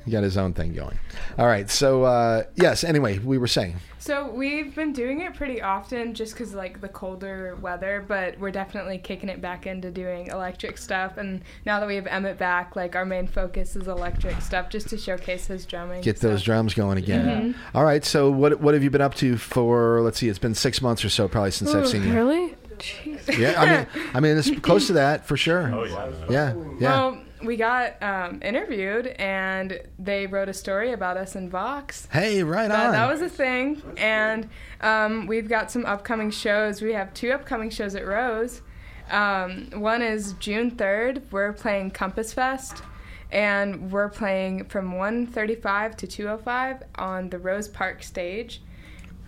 he got his own thing going. All right. So uh, yes. Anyway, we were saying. So we've been doing it pretty often just because like the colder weather, but we're definitely kicking it back into doing electric stuff. And now that we have Emmett back, like our main focus is electric stuff just to showcase his drumming. Get those so. drums going again. Mm-hmm. All right. So what what have you been up to for? Let's see. It's been six months or so, probably since I've seen you. really? Jeez. Yeah. I mean, I mean, it's close to that for sure. Oh yeah. Yeah. Yeah. Well, we got um, interviewed and they wrote a story about us in Vox. Hey, right That, on. that was a thing. And um, we've got some upcoming shows. We have two upcoming shows at Rose. Um, one is June 3rd. We're playing Compass Fest. And we're playing from 135 to 205 on the Rose Park stage.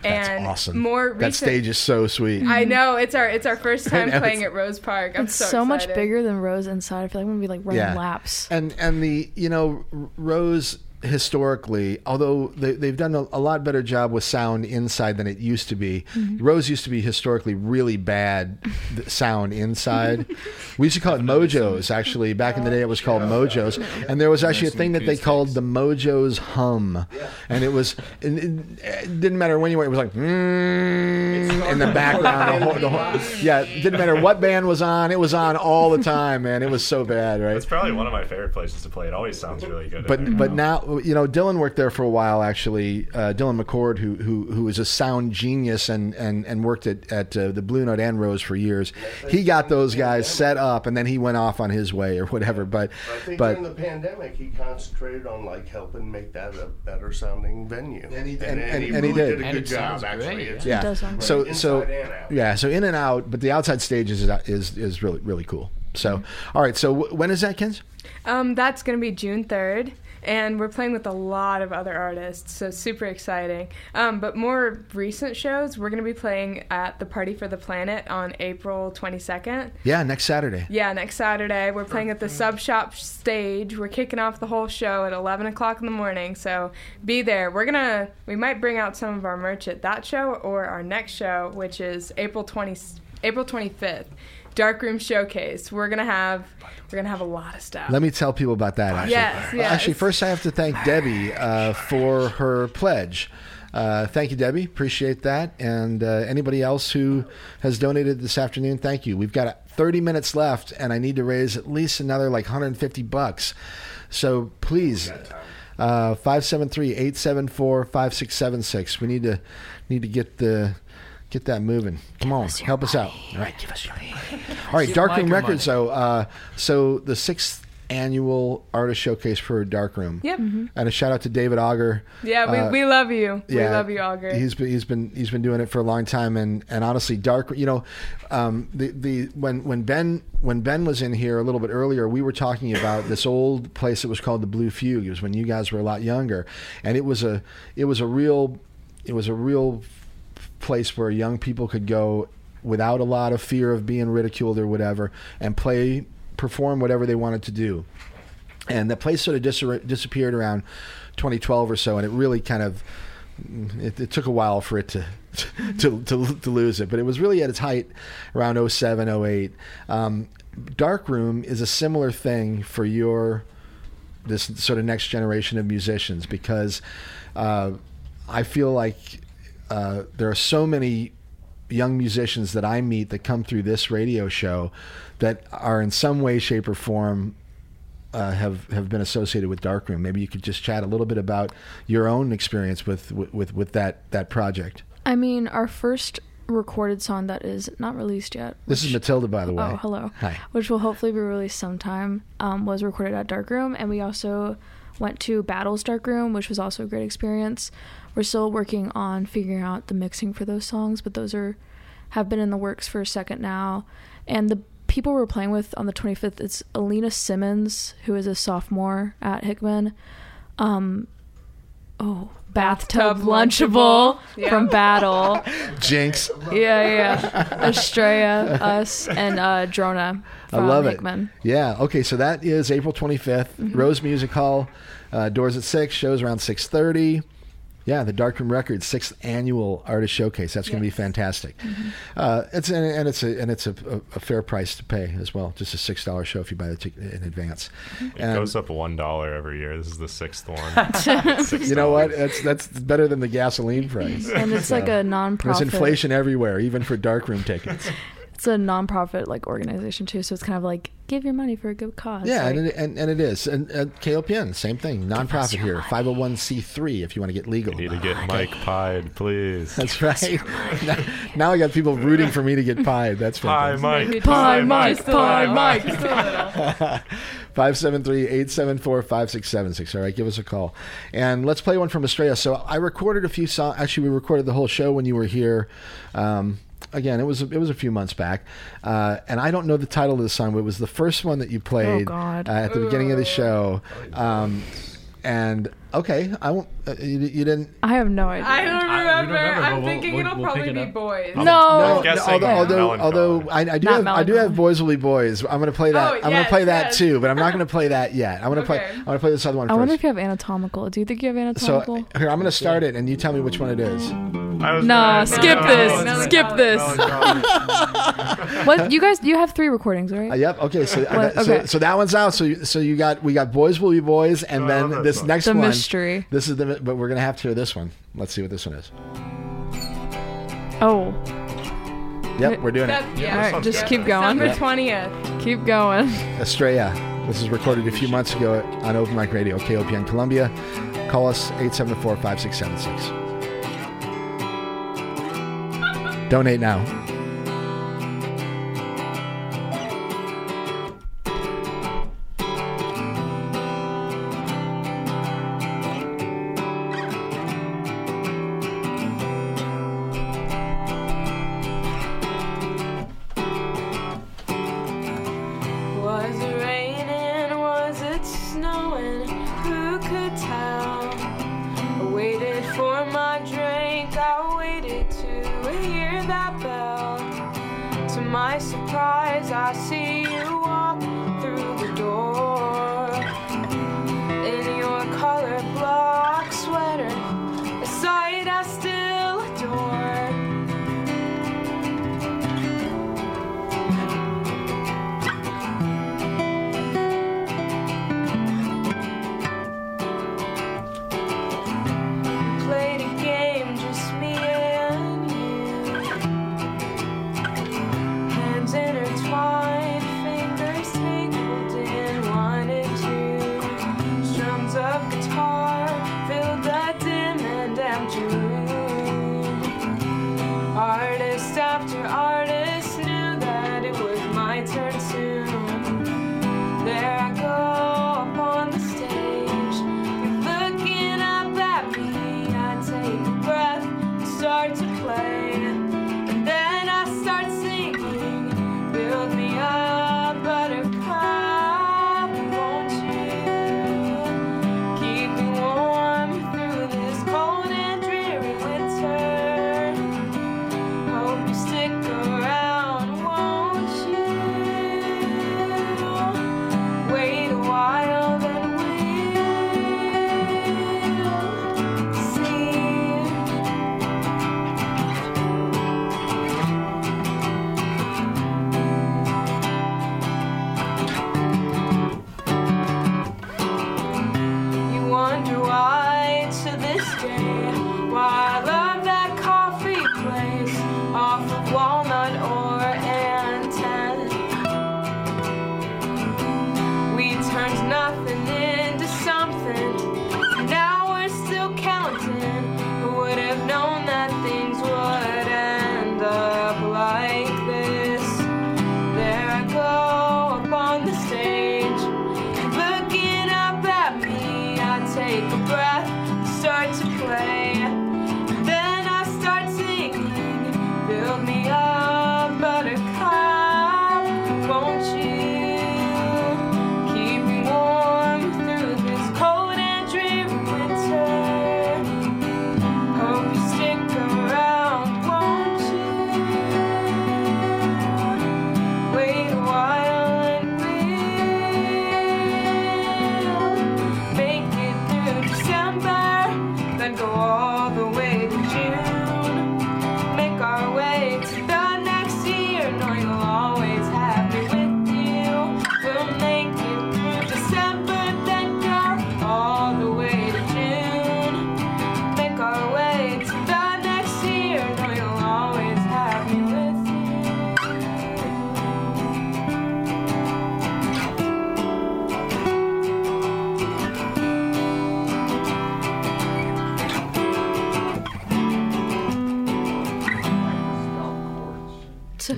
That's and awesome. More that stage is so sweet. I know it's our it's our first time know, playing at Rose Park. I'm It's so, so, much bigger than Rose inside. I feel like I'm gonna be like running laps. And and the you know Rose historically, although they, they've done a, a lot better job with sound inside than it used to be. Mm-hmm. Rose used to be historically really bad sound inside. we used to call it Mojos. Actually, back in the day, it was called Mojos, and there was actually a thing that they called the Mojos hum, and it was it, it, it didn't matter when you went. It was like mm, in the background. The whole, the whole, yeah, it didn't matter what band was on. It was on all the time, man. It was so bad, right? It's probably one of my favorite places to play. It always sounds really good. But but now you know Dylan worked there for a while actually. Uh, Dylan McCord, who who who is a sound genius and and and worked at at uh, the Blue Note and Rose for years. He got those guys set up, and then he went off on his way or whatever. But I think but during the pandemic, he concentrated on like helping make that a better sounding venue. And he- and, and- and- he and he really did. did. a And good job. Actually, great, It's- yeah, does sound so great. so and out. yeah, so in and out, but the outside stage is is is really really cool. So all right, so w- when is that, Kens? Um, that's going to be June 3rd, and we're playing with a lot of other artists, so super exciting. Um, but more recent shows, we're going to be playing at the Party for the Planet on April 22nd. Yeah, next Saturday. Yeah, next Saturday. We're playing at the Sub Shop stage. We're kicking off the whole show at 11 o'clock in the morning, so be there. We're going to, we might bring out some of our merch at that show or our next show, which is April 20, April 25th. Darkroom Showcase. We're gonna have we're gonna have a lot of stuff. Let me tell people about that. Actually, Yes, Well, actually, first I have to thank Debbie uh, for her pledge. Uh, thank you, Debbie. Appreciate that. And uh, anybody else who has donated this afternoon, thank you. We've got uh, 30 minutes left, and I need to raise at least another like 150 bucks. So please, uh, 573-874-5676. We need to need to get the get that moving. Come on, help us out. All right, give us your All right, Darkroom Mike your Records. So, uh, so the sixth annual artist showcase for Darkroom. Yep. And a shout out to David Auger. Yeah, we, Uh, we love you. Yeah, we love you, Auger. He's been he's been he's been doing it for a long time, and and honestly, dark. You know, um, the the when when Ben when Ben was in here a little bit earlier, we were talking about this old place that was called the Blue Fugue. It was when you guys were a lot younger, and it was a it was a real it was a real place where young people could go without a lot of fear of being ridiculed or whatever, and play perform whatever they wanted to do and the place sort of dis- disappeared around 2012 or so, and it really kind of it, it took a while for it to, to to to lose it, but it was really at its height around 07, 08. Um, Darkroom is a similar thing for your this sort of next generation of musicians because uh, I feel like uh, there are so many young musicians that I meet that come through this radio show that are in some way, shape, or form uh, have have been associated with Darkroom. Maybe you could just chat a little bit about your own experience with with with, that that project. I mean, our first recorded song that is not released yet. This is Matilda, by the way. Oh, hello. Hi. Which will hopefully be released sometime. Um, was recorded at Darkroom, and we also went to Battles Darkroom, which was also a great experience. We're still working on figuring out the mixing for those songs, but those are have been in the works for a second now. And the people we're playing with on the 25th, it's Alina Simmons, who is a sophomore at Hickman. Um, oh, Bathtub, Bathtub Lunchable, Lunchable. from Yeah. Battle. Jinx. Yeah, yeah. Estrella, us, and uh, Drona I from love Hickman. it. Yeah. Okay. So that is April 25th, Mm-hmm. Rose Music Hall. Uh, doors at six. Shows around six thirty. Yeah, the Darkroom Records sixth annual artist showcase. That's going to be fantastic. Mm-hmm. Uh, it's and, and it's a and it's a, a, a fair price to pay as well. Just a six dollar show if you buy the ticket in advance. It And- goes up one dollar every year. This is the sixth one. Six You know what? dollars. That's that's better than the gasoline price. And it's like a There's non-profit. There's inflation everywhere, even for darkroom tickets. It's a non-profit like organization too, so it's kind of like give your money for a good cause. Yeah, like- and, it, and and it is. And uh, KOPN, same thing, nonprofit here, five hundred one c three. If you want to get legal, you Need to get Mike pied, please. That's right. now, now I got people rooting for me to get pied. That's Pie fantastic. Mike. Pie Mike, Just a pie little. Mike. 573-874-5676. All right, give us a call. And let's play one from Estrella. So I recorded a few songs. Actually, we recorded the whole show when you were here. Um, again, it was it was a few months back. Uh, and I don't know the title of the song, but it was the first one that you played God. Uh, at the beginning of the show. Um, and okay, I won't. Uh, you, you didn't. I have no idea. I don't I- remember. remember, I'm we'll- thinking we'll- it'll we'll probably it be up. boys. no. No, guessing although although, although I, I do Not have I do Melancholy. have boys will be boys. I'm gonna play that. Oh, I'm gonna yes, play that yes. too, but I'm not gonna play that yet. I'm gonna play. I'm gonna play this other one I first. wonder if you have anatomical. Do you think you have anatomical? so anatomical? here I'm gonna start it, and you tell me which one it is. I Nah, gonna- skip No, this. no, no, Skip no, this. no, no. what you guys? You have three recordings, right? Uh, yep. Okay. So, What? so Okay. so that one's out. So you, so you got we got boys will be boys, and No, then this not- next the one. mystery. This is the but we're gonna have to hear this one. Let's see what this one is. Oh, Yep, we're doing That, it. yeah. all right. Just Yeah. keep going. December twentieth. Keep going. Estrella. This is recorded a few months ago on Open Mic Radio, KOPN Columbia. Call us 874-5676. Donate now.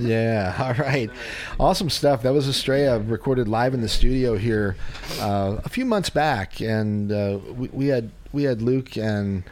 Yeah, all right. Awesome stuff. That was Estrella recorded live in the studio here uh, a few months back, and uh, we, we had we had Luke and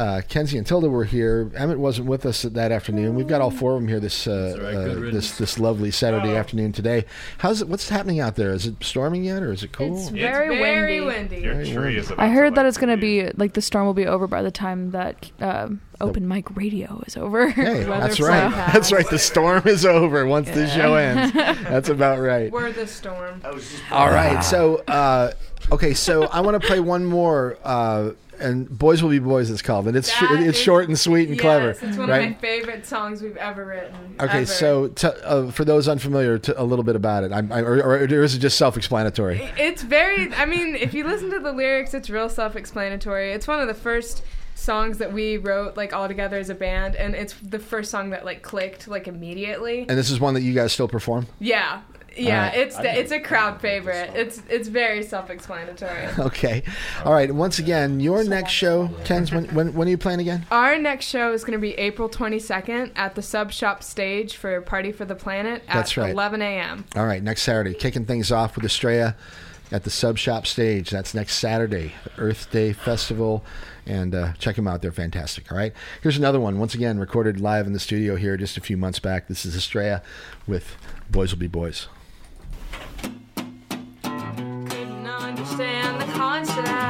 uh, Kenzie and Tilda were here. Emmett wasn't with us that afternoon. We've got all four of them here this uh, right. uh, this this lovely Saturday afternoon today. How's it? What's happening out there? Is it storming yet, or is it cool? It's very, very windy. windy. Your Very tree windy. is about I to, heard that it's gonna be- be like the storm will be over by the time that um, open mic radio is over. Hey, that's right. forecast. That's right. The storm is over once the show ends. That's about right. We're the storm. All right. So, uh, okay. So I want to play one more, uh, and "Boys Will Be Boys" it's called, and it's sh- it's is- short and sweet and yes, clever, It's one right? of my favorite songs we've ever written. okay. ever. So, t- uh, for those unfamiliar, t- a little bit about it, I'm, I, or, or is it just self-explanatory? It's very. I mean, if you listen to the lyrics, it's real self-explanatory. It's one of the first songs that we wrote like all together as a band, and it's the first song that like clicked like immediately. And this is one that you guys still perform. Yeah, yeah. right. It's the, it's a crowd favorite. It's it's very self-explanatory. Okay. All right. Once again, your next show, Ken's. When, when when are you playing again? Our next show is going to be April 22nd at the Sub Shop stage for Party for the Planet at That's right. 11 a.m. All right, next Saturday, kicking things off with Estrella at the Sub Shop stage. That's next Saturday, Earth Day Festival, and uh, check them out. They're fantastic. All right, here's another one. Once again, recorded live in the studio here just a few months back. This is Estrella with "Boys Will Be Boys." Objectify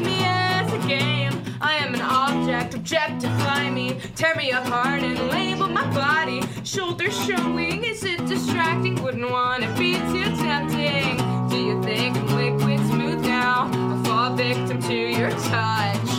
me. As a game. I am an object, objective climbing, tear me apart and label my body. Shoulders showing, is it distracting? Wouldn't want to be too tempting. Do you think I'm liquid smooth now? I'll fall victim to your touch.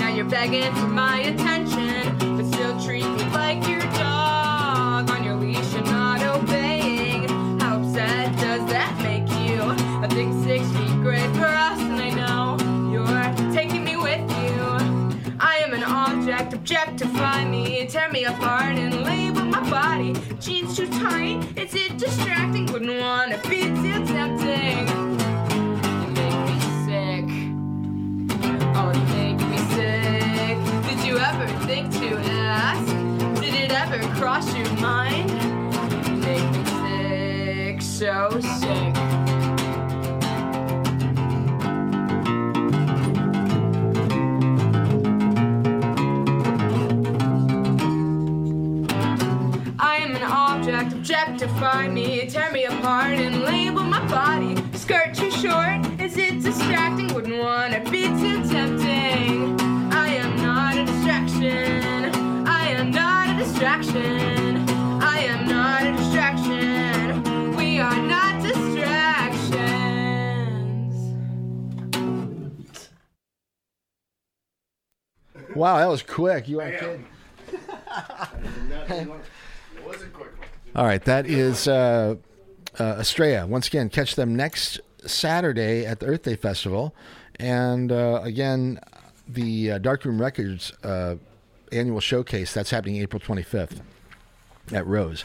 Now you're begging for my attention, but still treat me like your dog on your leash and not obeying. How upset does that make you? I think six feet great for us, and I know you're taking me with you. I am an object, objectify me, tear me apart and label my body. Jeans too tight, is it distracting? Cross your mind? Make me sick, so sick. Distraction. I am not a distraction. We are not distractions. Wow, that was quick. You are kidding. All right, that is uh, uh, Estrella. Once again, catch them next Saturday at the Earth Day Festival, and uh, again, the uh, Darkroom Records uh, annual showcase that's happening April 25th at Rose.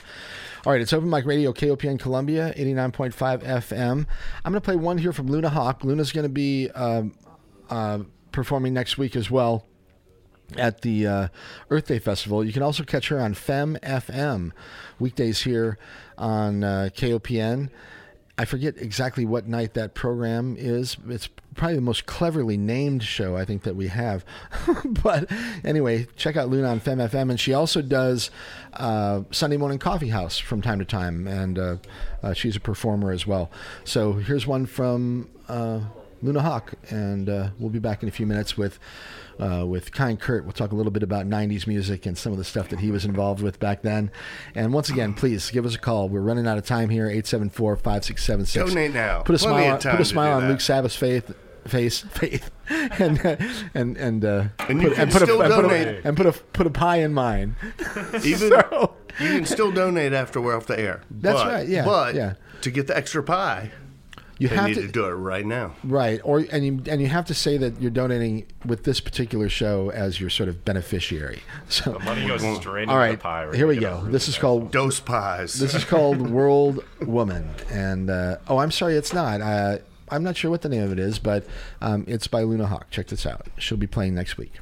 All right, it's Open Mic Radio, KOPN Columbia, 89.5 FM. I'm going to play one here from Luna Hawk. Luna's going to be um, uh, performing next week as well at the uh, Earth Day Festival. You can also catch her on Fem FM weekdays here on uh, KOPN. I forget exactly what night that program is. It's probably the most cleverly named show I think that we have. but anyway, check out Luna on Fem FM, and she also does uh, Sunday Morning Coffee House from time to time, and uh, uh, she's a performer as well. So here's one from uh, Luna Hawk, and uh, we'll be back in a few minutes with uh, with Kind Kurt. We'll talk a little bit about 90s music and some of the stuff that he was involved with back then. And once again, please give us a call. We're running out of time here. 874 5676. Donate now. Put a Plenty smile, put a smile on that. Luke Sabbath's faith. Face, faith, and uh, and and uh, And you put, can and put a, still and put a and put a put a pie in mine. Even So- you can still donate after we're off the air. That's But- right, yeah, But yeah. to get the extra pie, You they have need to, to do it right now. right, or and you and you have to say that you're donating with this particular show as your sort of beneficiary. So, The money goes straight all into right, the pie. We're here we gonna get a go. really This is called Dose pies. This is called World Woman, and uh, oh, I'm sorry, it's not. Uh, I'm not sure what the name of it is, but um, it's by Luna Hawk. Check this out. She'll be playing next week.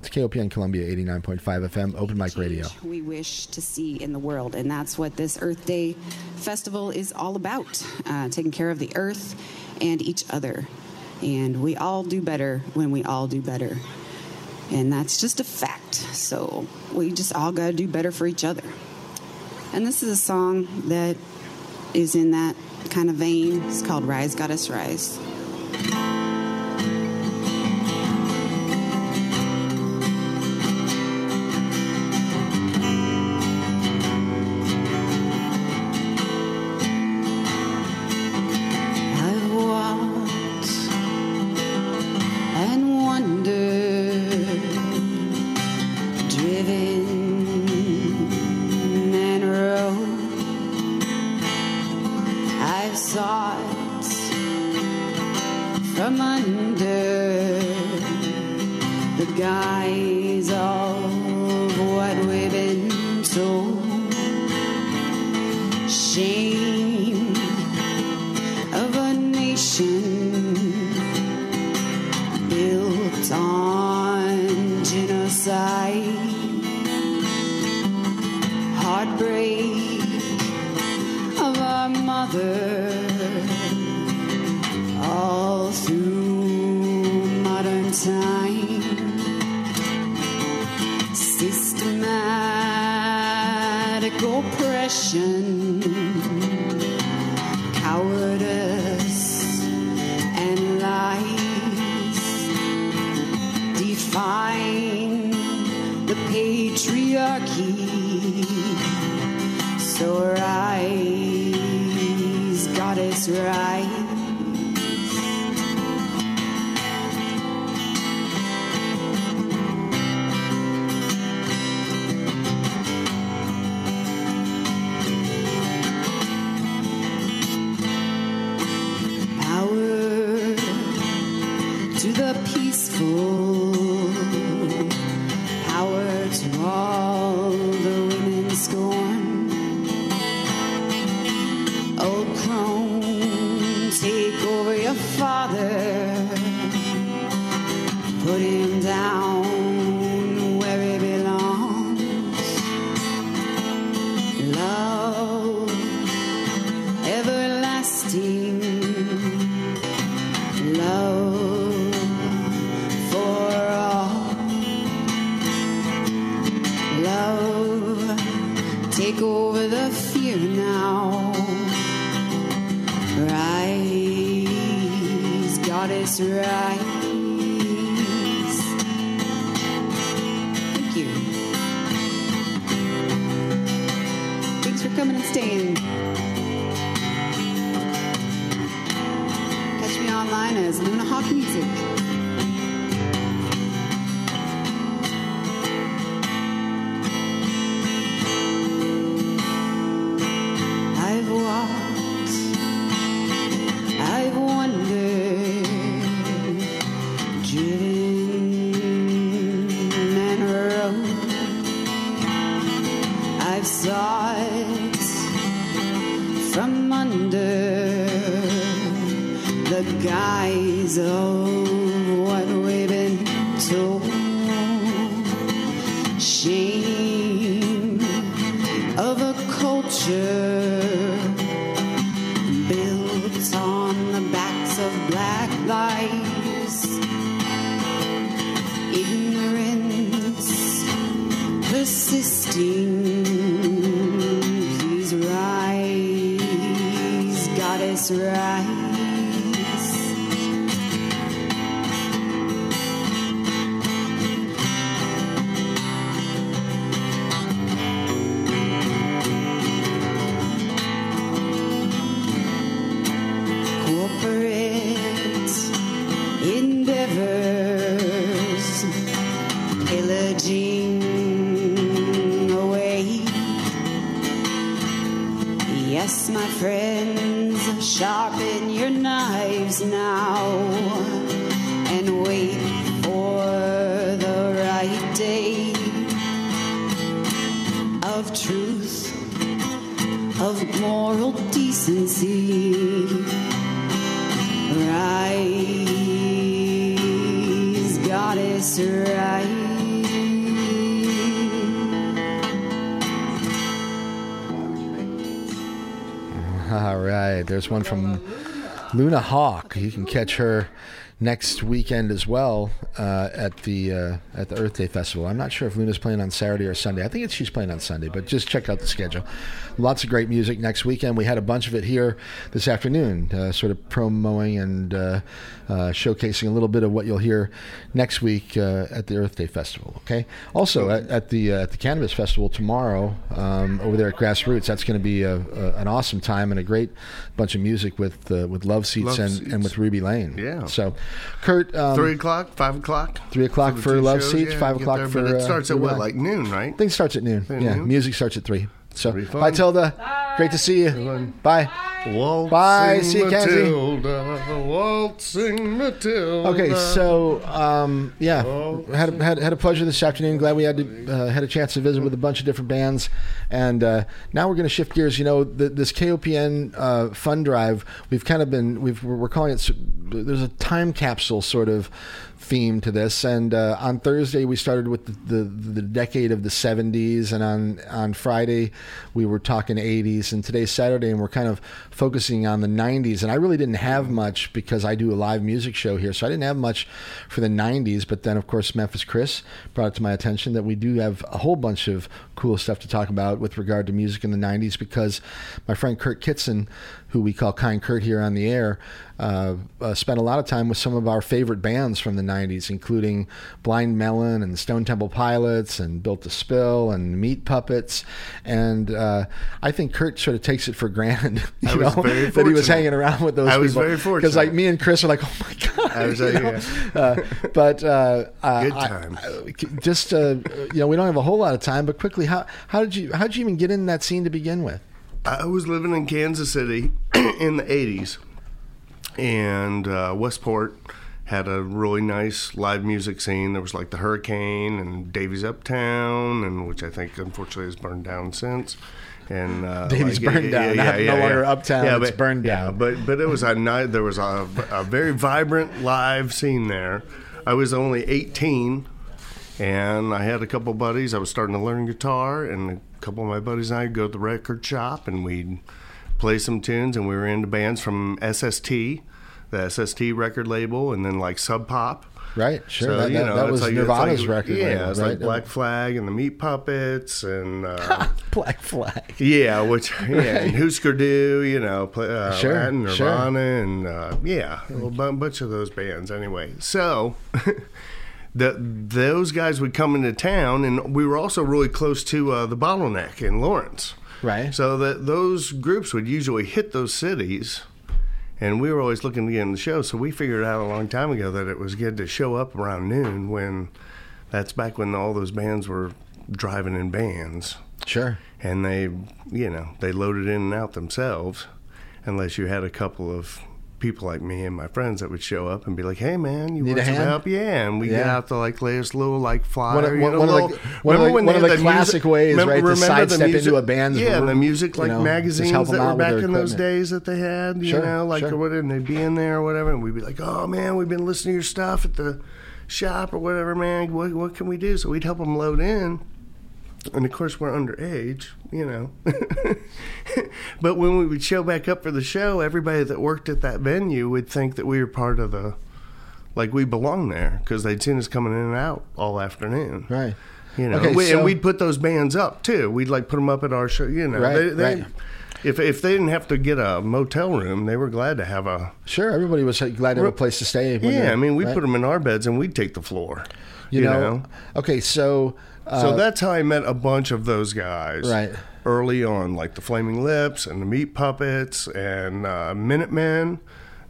It's KOPN Columbia 89.5 FM, Open Mic Radio. we wish to see in the world. And that's what this Earth Day festival is all about uh, taking care of the earth and each other. And we all do better when we all do better. And that's just a fact. So we just all got to do better for each other. And this is a song that is in that kind of vein. It's called Rise Goddess Rise. One from Luna Hawk. You can catch her next weekend as well uh, at the uh, at the Earth Day Festival. I'm not sure if Luna's playing on Saturday or Sunday. I think she's playing on Sunday, but just check out the schedule. Lots of great music next weekend. We had a bunch of it here this afternoon, uh, sort of promoing and uh, uh, showcasing a little bit of what you'll hear next week uh, at the Earth Day Festival. Okay. Also at, at the at the Cannabis Festival tomorrow um, over there at Grassroots. That's going to be a, a, an awesome time and a great bunch of music with uh, with Love Seats, Love and, Seats. and with Ruby Lane. Yeah. So, Kurt, um, Three o'clock, five o'clock. Three o'clock the for Love shows, Seats, yeah, five o'clock there, for. But it uh, starts at Ruby what, like noon, right? I think it starts at noon. At yeah, noon? music starts at three. So, bye, Tilda. Great to see you. Bye. Waltzing Bye. See you, Kenzie. Matilda, waltzing Matilda. Okay, so um, yeah, had a, had had a pleasure this afternoon. Glad we had to, uh, had a chance to visit with a bunch of different bands, and uh, now we're going to shift gears. You know, the, this KOPN uh, fund drive. We've kind of been we've we're calling it. There's a time capsule sort of theme to this, and uh, on Thursday we started with the, the the decade of the 70s, and on on Friday we were talking 80s, and today's Saturday, and we're kind of focusing on the 90s. And I really didn't have much because I do a live music show here, so I didn't have much for the 90s. But then, of course, Memphis Chris brought it to my attention that we do have a whole bunch of cool stuff to talk about with regard to music in the 90s because my friend Kurt Kitson, who we call Kind Kurt here on the air, uh, uh, spent a lot of time with some of our favorite bands from the 90s, including Blind Melon and Stone Temple Pilots and Built to Spill and Meat Puppets. And uh, I think Kurt sort of takes it for granted you know, that he was hanging around with those I was people. very Because like me and Chris are like, oh my God. I was like, yeah. uh, but uh, Good I- I- just uh, you know, we don't have a whole lot of time, but quickly, how how did you how did you even get in that scene to begin with? I was living in Kansas City in the 80s, and uh, Westport had a really nice live music scene. There was like the Hurricane and Davey's Uptown, and which I think unfortunately has burned down since. And uh, Davey's burned down, not- no longer Uptown, it's but, burned yeah, down. but but it was a night. There was a, a very vibrant live scene there. I was only 18, and I had a couple buddies. I was starting to learn guitar, and a couple of my buddies and I would go to the record shop, and we'd play some tunes. And we were into bands from SST, the SST record label, and then like Sub Pop. Right, sure. So, that you that, know, that was like- Nirvana's like- record Yeah, label, it's right? like Black Flag and the Meat Puppets, and uh, Black Flag. yeah, which yeah, and Husker Du, you know, play, uh, Sure, and sure. Nirvana, and uh, yeah, a bunch of those bands. Anyway, so the those guys would come into town, and we were also really close to uh, the Bottleneck in Lawrence. Right. So that those groups would usually hit those cities, and we were always looking to get in the show. So we figured out a long time ago that it was good to show up around noon when that's back when all those bands were driving in bands Sure. and they you know they loaded in and out themselves unless you had a couple of people like me and my friends that would show up and be like hey man you Need want a some hand? help yeah and we get Yeah. out the like latest little like flyer One of- you one- know, one of the- little- one remember when one of had the classic ways, remember- right, to remember the sidestep music- into a band's yeah room, the music you like know, magazines that were back in those days that they had you Sure, know like sure. or whatever and they'd be in there or whatever and we'd be like oh man we've been listening to your stuff at the shop or whatever man what, what can we do so we'd help them load in and of course we're underage, you know. but when we would show back up for the show, everybody that worked at that venue would think that we were part of the, like we belong there because they'd seen us coming in and out all afternoon. Right. You know, Okay, we, so- and we'd put those bands up too. We'd like put them up at our show. You know, Right, they, they, right. If if they didn't have to get a motel room, they were glad to have a. Sure. Everybody was glad to have a place to stay. Yeah, I mean, we right? put them in our beds and we'd take the floor. You, know, Okay, so uh, So that's how I met a bunch of those guys. Right. Early on, like the Flaming Lips and the Meat Puppets and uh, Minutemen.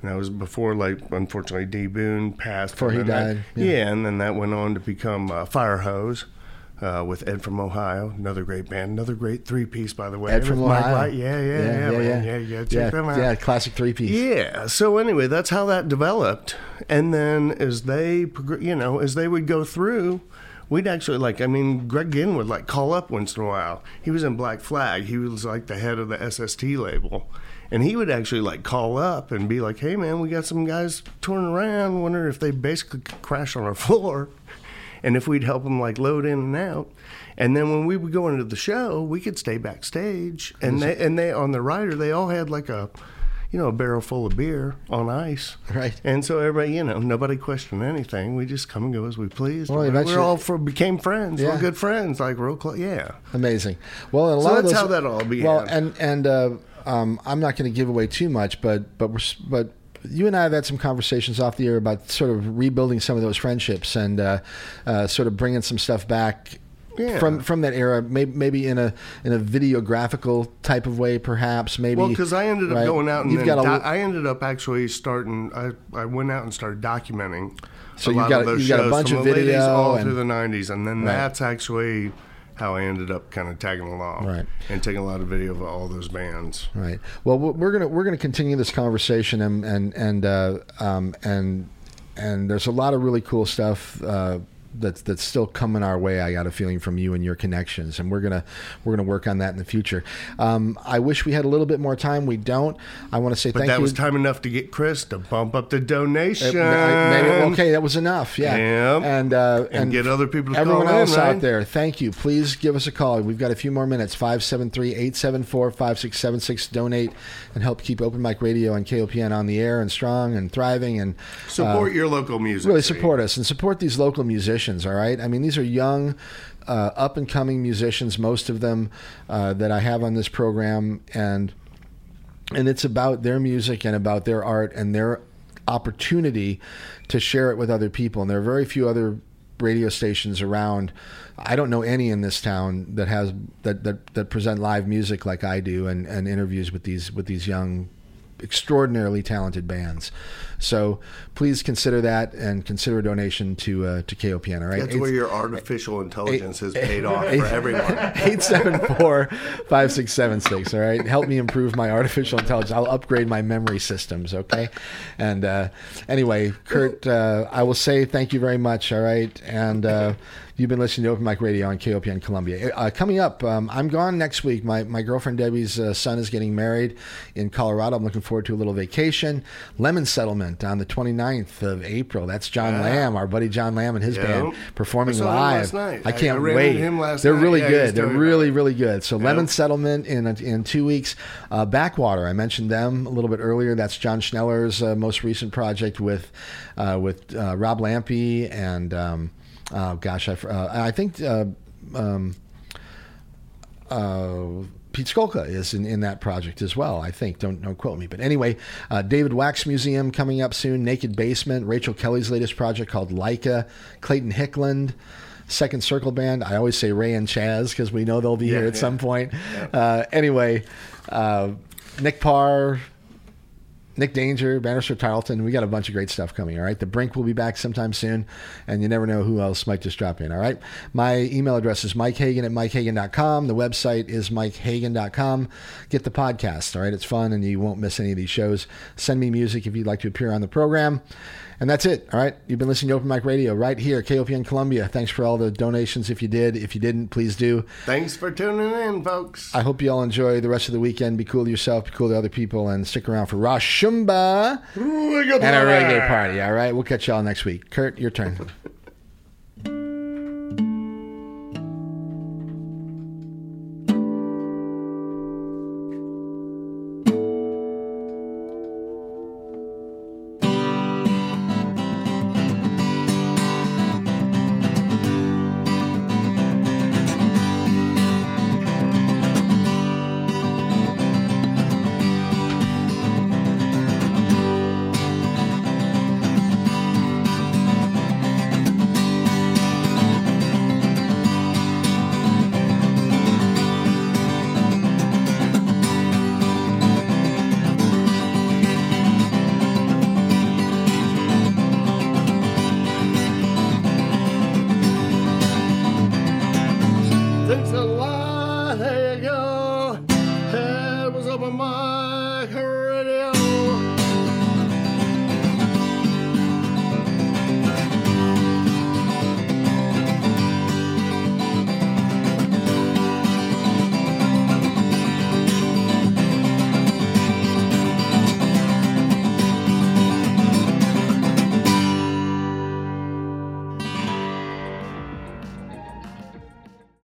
And that was before, like, unfortunately, D. Boon passed. Before he died, That, yeah. yeah. and then that went on to become uh, Fire Hose. Uh, with Ed from Ohio, another great band, another great three piece, by the way. Ed from Mike Ohio. Yeah, yeah, yeah, yeah, yeah. yeah, yeah, check them out. yeah, classic three piece. Yeah. So anyway, that's how that developed. And then as they, you know, as they would go through, we'd actually like. I mean, Greg Ginn would like call up once in a while. He was in Black Flag. He was like the head of the SST label. And he would actually like call up and be like, "Hey man, we got some guys touring around. Wonder if they basically crash on our floor, and if we'd help them like load in and out." And then when we would go into the show, we could stay backstage, and they and they on the rider they all had like a, you know, a barrel full of beer on ice. Right. And so everybody, you know, nobody questioned anything. We just come and go as we please. Well, we eventually- all for, became friends. Yeah. We're good friends, like real close. Yeah. Amazing. Well, and So that's those, how that all began. Well, and and uh, um, I'm not going to give away too much, but but we're but. You and I have had some conversations off the air about sort of rebuilding some of those friendships and uh, uh, sort of bringing some stuff back Yeah. from from that era, maybe maybe in a in a videographical type of way, perhaps. Maybe Well, because I ended up right? going out and you've then got a, do- I ended up actually starting. I, I went out and started documenting. So a lot got- of those you've got a bunch of the late 80s video all and- through the '90s, and then Right. that's actually how I ended up kind of tagging along Right. and taking a lot of video of all those bands. Right. Well, we're we're gonna we're gonna continue this conversation and and and uh, um, and and there's a lot of really cool stuff. Uh, that's that's still coming our way. I got a feeling from you and your connections, and we're gonna we're gonna work on that in the future. Um, I wish we had a little bit more time. We don't. I want to say But thank that you. was time enough to get Chris to bump up the Uh, donation. I- maybe, okay, that was enough. Yeah, Yep. and uh, And get other people to everyone call in, else right? out there. Thank you. Please give us a call. We've got a few more minutes. 573-874-5676. Donate and help keep Open Mic Radio and KOPN on the air and strong and thriving and Support uh, your local music. really support us and support these local musicians. All right. I mean, these are young, uh, up and coming musicians. Most of them uh, that I have on this program, and and it's about their music and about their art and their opportunity to share it with other people. And there are very few other radio stations around. I don't know any in this town that has that that, that present live music like I do and, and interviews with these with these young extraordinarily talented bands. So please consider that and consider a donation to uh, to KOPN. All right, That's It's- where your artificial intelligence has paid off eight- for everyone. 874-5676 all right help me improve my artificial intelligence i'll upgrade my memory systems okay and uh, anyway kurt uh, i will say thank you very much all right and uh, You've been listening to Open Mic Radio on KOPN Columbia. Uh, coming up, um, I'm gone next week. My, my girlfriend Debbie's uh, son is getting married in Colorado. I'm looking forward to a little vacation. Lemon Settlement on the 29th of April. That's John Yeah. Lamb, our buddy John Lamb and his Yeah. band performing I live. I can't I wait. him last They're night. really Yeah, good. They're really, really good. So Yep. Lemon Settlement in in two weeks. Uh, Backwater. I mentioned them a little bit earlier. That's John Schneller's uh, most recent project with uh, with uh, Rob Lampy and um, oh gosh, I, uh, I think. Uh, um, uh, Pete Skolka is in, in that project as well. I think. Don't don't quote me, but anyway, uh, David Wax Museum coming up soon. Naked Basement. Rachel Kelly's latest project called Leica. Clayton Hickland. Second Circle Band. I always say Ray and Chaz because we know they'll be here at yeah. some point. Uh, anyway, uh, Nick Parr, Nick Danger, Bannister Tarleton. We got a bunch of great stuff coming. All right. The Brink will be back sometime soon, and you never know who else might just drop in. All right. My email address is mikehagan at mikehagan.com. The website is mikehagan.com. Get the podcast. All right. It's fun, and you won't miss any of these shows. Send me music if you'd like to appear on the program. And that's it. All right. You've been listening to Open Mic Radio right here, KOPN Columbia. Thanks for all the donations. If you did, if you didn't, please do. Thanks for tuning in, folks. I hope you all enjoy the rest of the weekend. Be cool to yourself, be cool to other people, and stick around for Rosh Shumba and a reggae party. All right, we'll catch y'all next week. Kurt, your turn.